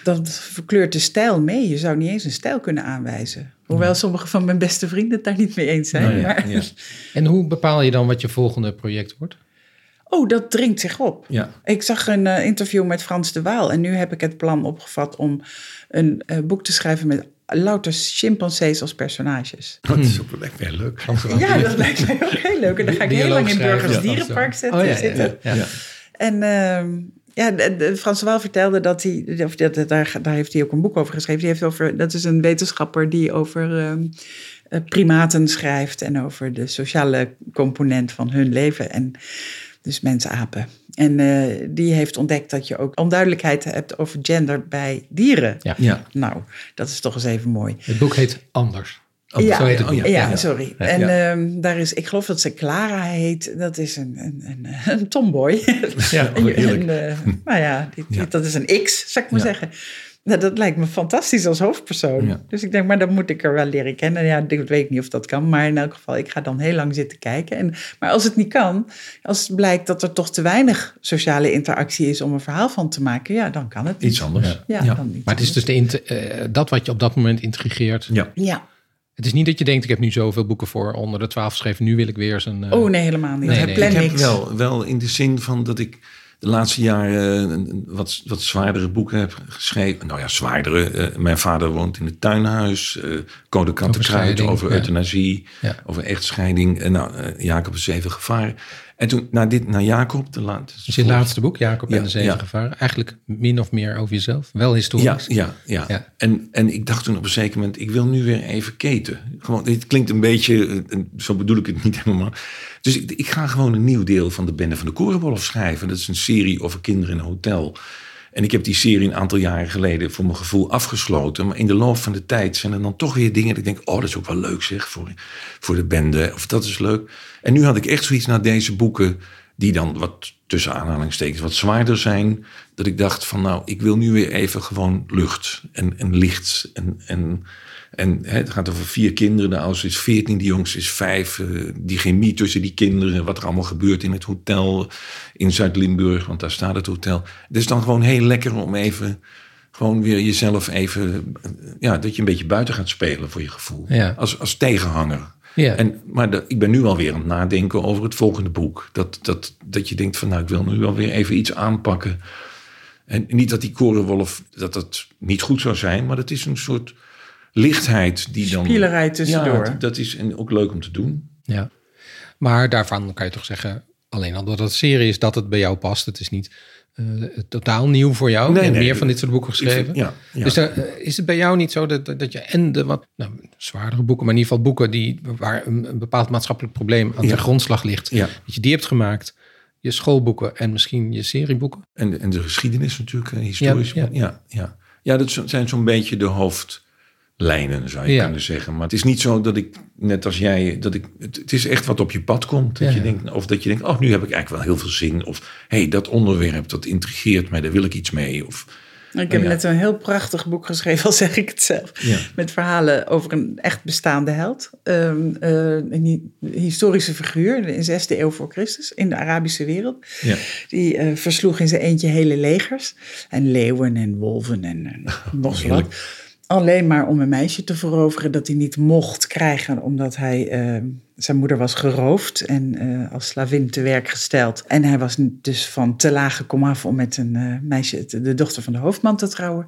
Dat verkleurt de stijl mee. Je zou niet eens een stijl kunnen aanwijzen. Hoewel sommige van mijn beste vrienden het daar niet mee eens zijn. Nou ja, maar, ja. En hoe bepaal je dan wat je volgende project wordt? Oh, dat dringt zich op. Ja. Ik zag een eh, interview met Frans de Waal. En nu heb ik het plan opgevat om een eh, boek te schrijven met louter chimpansees als personages. Dat is ook wel echt weer leuk. Ja, dat lijkt mij ook heel leuk. En dan ga ik heel lang in Burgers ja. Dierenpark zetten, Oh, ja, ja, zitten. ja. Ja. En ehm, ja, Waal vertelde dat hij, of dat, daar, daar heeft hij ook een boek over geschreven. Die heeft over, dat is een wetenschapper die over ehm, eh, primaten schrijft en over de sociale component van hun leven. En dus mensen-apen. En eh, die heeft ontdekt dat je ook onduidelijkheid hebt over gender bij dieren. Ja. Ja. Nou, dat is toch eens even mooi. Het boek heet Anders. Oh, ja, zo heet het oh, ja, sorry. Ja, en ja. ehm, daar is, ik geloof dat ze Clara heet. Dat is een, een, een, een tomboy. Ja, En eh, nou ja, die, die- Ja. dat is een X, zou ik maar Ja. zeggen. Nou, dat lijkt me fantastisch als hoofdpersoon. Ja. Dus ik denk, maar dan moet ik er wel leren kennen. Ja, ik weet niet of dat kan, maar in elk geval, ik ga dan heel lang zitten kijken. En, maar als het niet kan, als het blijkt dat er toch te weinig sociale interactie is om een verhaal van te maken, ja, dan kan het niet. Iets anders. Ja, ja. dan niet. Maar het is dus de eh, dat wat je op dat moment intrigeert. Ja. Ja. Het is niet dat je denkt, ik heb nu zoveel boeken voor onder de twaalf geschreven. Nu wil ik weer eens een... eh, Oh nee, helemaal niet. Nee, ik nee. plan Ik heb wel, wel in de zin van dat ik de laatste jaren wat, wat zwaardere boeken heb geschreven. Nou ja, zwaardere. Eh, mijn vader woont in het tuinhuis. eh Code Kattenkruid scheiding, over ja. euthanasie. Ja. Over echtscheiding. En nou, eh, Jacob is zeven gevaren. En toen, na, dit, na Jacob, de laatste. Dus je laatste boek, Jacob en Ja, de Zeven ja. Gevaren. Eigenlijk min of meer over jezelf. Wel historisch. ja, ja. Ja. En, en ik dacht toen op een zeker moment, ik wil nu weer even keten. Gewoon, dit klinkt een beetje, eh, zo bedoel ik het niet helemaal. Dus ik, ik ga gewoon een nieuw deel van de Bende van de Korenwolf schrijven. Dat is een serie over kinderen in een hotel. En ik heb die serie een aantal jaren geleden voor mijn gevoel afgesloten. Maar in de loop van de tijd zijn er dan toch weer dingen dat ik denk... oh, dat is ook wel leuk zeg, voor, voor de bende. Of dat is leuk. En nu had ik echt zoiets naar deze boeken... die dan wat tussen aanhalingstekens wat zwaarder zijn... dat ik dacht van nou, ik wil nu weer even gewoon lucht en, en licht. En, en, en hè, het gaat over vier kinderen. De oudste is 14, de jongste is vijf. eh, die chemie tussen die kinderen, wat er allemaal gebeurt in het hotel in Zuid-Limburg, want daar staat het hotel. Het is dan gewoon heel lekker om even, gewoon weer jezelf even, eh, ja, dat je een beetje buiten gaat spelen voor je gevoel. Ja. Als, als tegenhanger. Ja. En, maar de- ik ben nu alweer aan het nadenken over het volgende boek. Dat, dat, dat je denkt van nou, ik wil nu alweer even iets aanpakken. En niet dat die korenwolf, dat dat niet goed zou zijn, maar dat is een soort lichtheid die dan... Spielerij tussendoor. Ja, dat- dat is en ook leuk om te doen. Ja. Maar daarvan kan je toch zeggen, alleen al doordat het serie is, dat het bij jou past. Het is niet eh, totaal nieuw voor jou. Nee, Je hebt nee. meer van dit soort boeken vind- geschreven. ja, ja. Dus daar, eh, is het bij jou niet zo dat, dat je en de wat nou, zwaardere boeken, maar in ieder geval boeken die, waar een, een bepaald maatschappelijk probleem aan Ja. de grondslag ligt, Ja. dat je die hebt gemaakt, je schoolboeken en misschien je serieboeken? En, en de geschiedenis natuurlijk, eh, historisch. Ja, Ja, ja. ja, ja. dat zijn zo'n beetje de hoofdlijnen, zou je Ja. kunnen zeggen. Maar het is niet zo dat ik, net als jij, dat ik, het, het is echt wat op je pad komt. Dat Ja. je denkt, of dat je denkt, oh, nu heb ik eigenlijk wel heel veel zin. Of, hé, hey, dat onderwerp, dat intrigeert mij, daar wil ik iets mee. Of, Ik heb ja. net een heel prachtig boek geschreven, al zeg ik het zelf. Ja. Met verhalen over een echt bestaande held. Ehm, eh, een hi- historische figuur in de 6e eeuw voor Christus in de Arabische wereld. ja. Die eh, versloeg in zijn eentje hele legers. En leeuwen en wolven en, en nog wat. Alleen maar om een meisje te veroveren dat hij niet mocht krijgen, omdat hij, eh, zijn moeder was geroofd en eh, als slavin te werk gesteld. En hij was dus van te lage komaf om met een eh, meisje, de dochter van de hoofdman, te trouwen.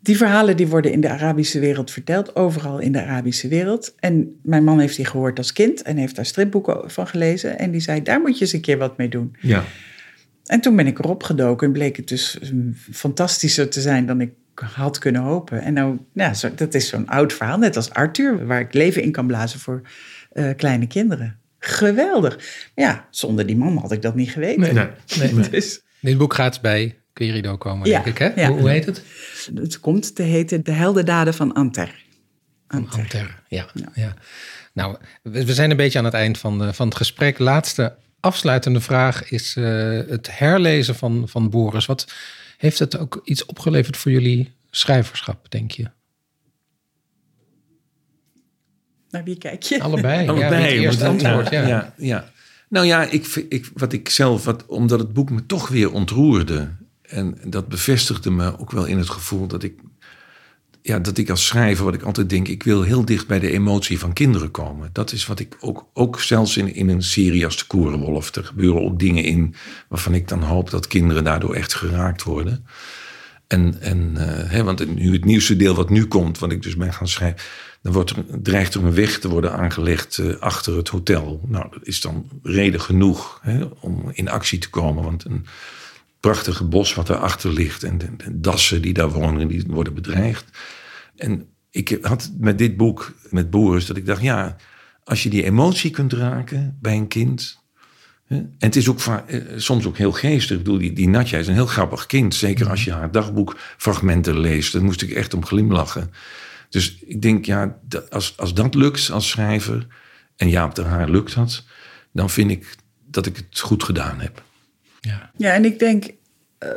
Die verhalen die worden in de Arabische wereld verteld, overal in de Arabische wereld. En mijn man heeft die gehoord als kind en heeft daar stripboeken van gelezen. En die zei, daar moet je eens een keer wat mee doen. Ja. En toen ben ik erop gedoken en bleek het dus fantastischer te zijn dan ik had kunnen hopen. En nou, ja, zo, dat is zo'n oud verhaal, net als Arthur, waar ik leven in kan blazen voor uh, kleine kinderen. Geweldig. Maar ja, zonder die man had ik dat niet geweten. Nee, nee, nee. dus, Dit boek gaat bij Querido komen, ja, denk ik. Hè? Ja. Hoe, hoe, heet het? Het komt te heten De Heldendaden van Anter. Anter, Anter ja, ja. Nou, we zijn een beetje aan het eind van, de, van het gesprek. Laatste afsluitende vraag is uh, het herlezen van, van Boris. Wat heeft het ook iets opgeleverd voor jullie schrijverschap, denk je? Naar wie kijk je? Allebei. Allebei. Ja, eerste antwoord, ja. ja. ja, Nou ja, ik, ik, wat ik zelf, wat, omdat het boek me toch weer ontroerde. En dat bevestigde me ook wel in het gevoel dat ik, ja, dat ik als schrijver, wat ik altijd denk, ik wil heel dicht bij de emotie van kinderen komen. Dat is wat ik ook, ook zelfs in, in een serie als De Korenwolf, er gebeuren ook dingen in waarvan ik dan hoop dat kinderen daardoor echt geraakt worden. En, en uh, hè, want nu het nieuwste deel wat nu komt, wat ik dus ben gaan schrijven, dan wordt er, dreigt er een weg te worden aangelegd uh, achter het hotel. Nou, dat is dan reden genoeg hè, om in actie te komen. Want een prachtige bos wat daarachter ligt en de, dassen die daar wonen, die worden bedreigd. En ik had met dit boek, met Boris, dat ik dacht, ja, als je die emotie kunt raken bij een kind. Hè, en het is ook uh, soms ook heel geestig. Ik bedoel, die, die Natja is een heel grappig kind. Zeker als je haar dagboekfragmenten leest. Daar moest ik echt om glimlachen. Dus ik denk, ja, als, als dat lukt als schrijver, en Jaap de Haar lukt dat, dan vind ik dat ik het goed gedaan heb. Ja, ja en ik denk,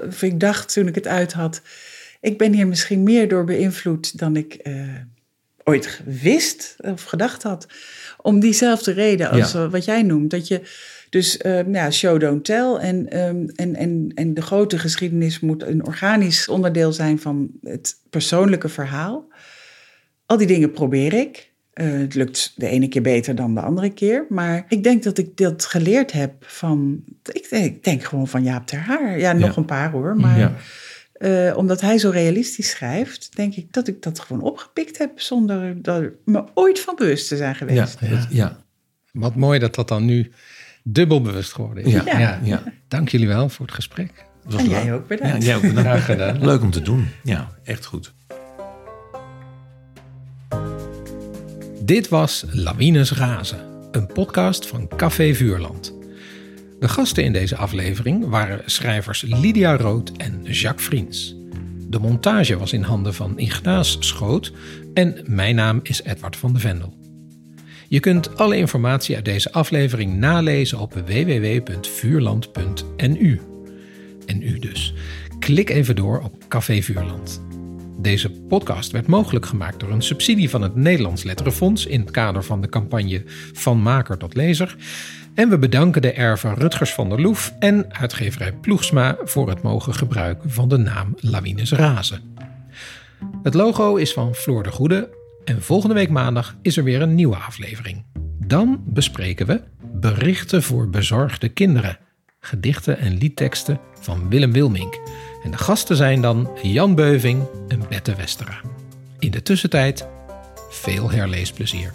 of ik dacht toen ik het uit had, ik ben hier misschien meer door beïnvloed dan ik uh, ooit wist of gedacht had. Om diezelfde reden als ja. wat jij noemt. Dat je dus uh, ja, show don't tell. En, um, en, en, en de grote geschiedenis moet een organisch onderdeel zijn van het persoonlijke verhaal. Al die dingen probeer ik. Uh, het lukt de ene keer beter dan de andere keer. Maar ik denk dat ik dat geleerd heb van. Ik denk, ik denk gewoon van Jaap ter Haar. Ja, nog ja. een paar hoor. Maar ja. Uh, omdat hij zo realistisch schrijft, denk ik dat ik dat gewoon opgepikt heb. zonder er me ooit van bewust te zijn geweest. Ja, ja. ja. Wat mooi dat dat dan nu dubbel bewust geworden is. Ja. Ja. Dank jullie wel voor het gesprek. Het en jij ook bedankt. jij ook bedankt. Graag gedaan. Leuk om te doen. Ja, echt goed. Dit was Lawines Razen, een podcast van Café Vuurland. De gasten in deze aflevering waren schrijvers Lydia Rood en Jacques Vriends. De montage was in handen van Ignaas Schoot en mijn naam is Edward van de Vendel. Je kunt alle informatie uit deze aflevering nalezen op www.vuurland.nu. En u dus. Klik even door op Café Vuurland. Deze podcast werd mogelijk gemaakt door een subsidie van het Nederlands Letterenfonds in het kader van de campagne Van Maker tot Lezer. En we bedanken de erven Rutgers van der Loef en uitgeverij Ploegsma voor het mogen gebruiken van de naam Lawines Razen. Het logo is van Floor de Goede en volgende week maandag is er weer een nieuwe aflevering. Dan bespreken we Berichten voor bezorgde kinderen, gedichten en liedteksten van Willem Wilmink. En de gasten zijn dan Jan Beuving en Bette Westera. In de tussentijd veel herleesplezier.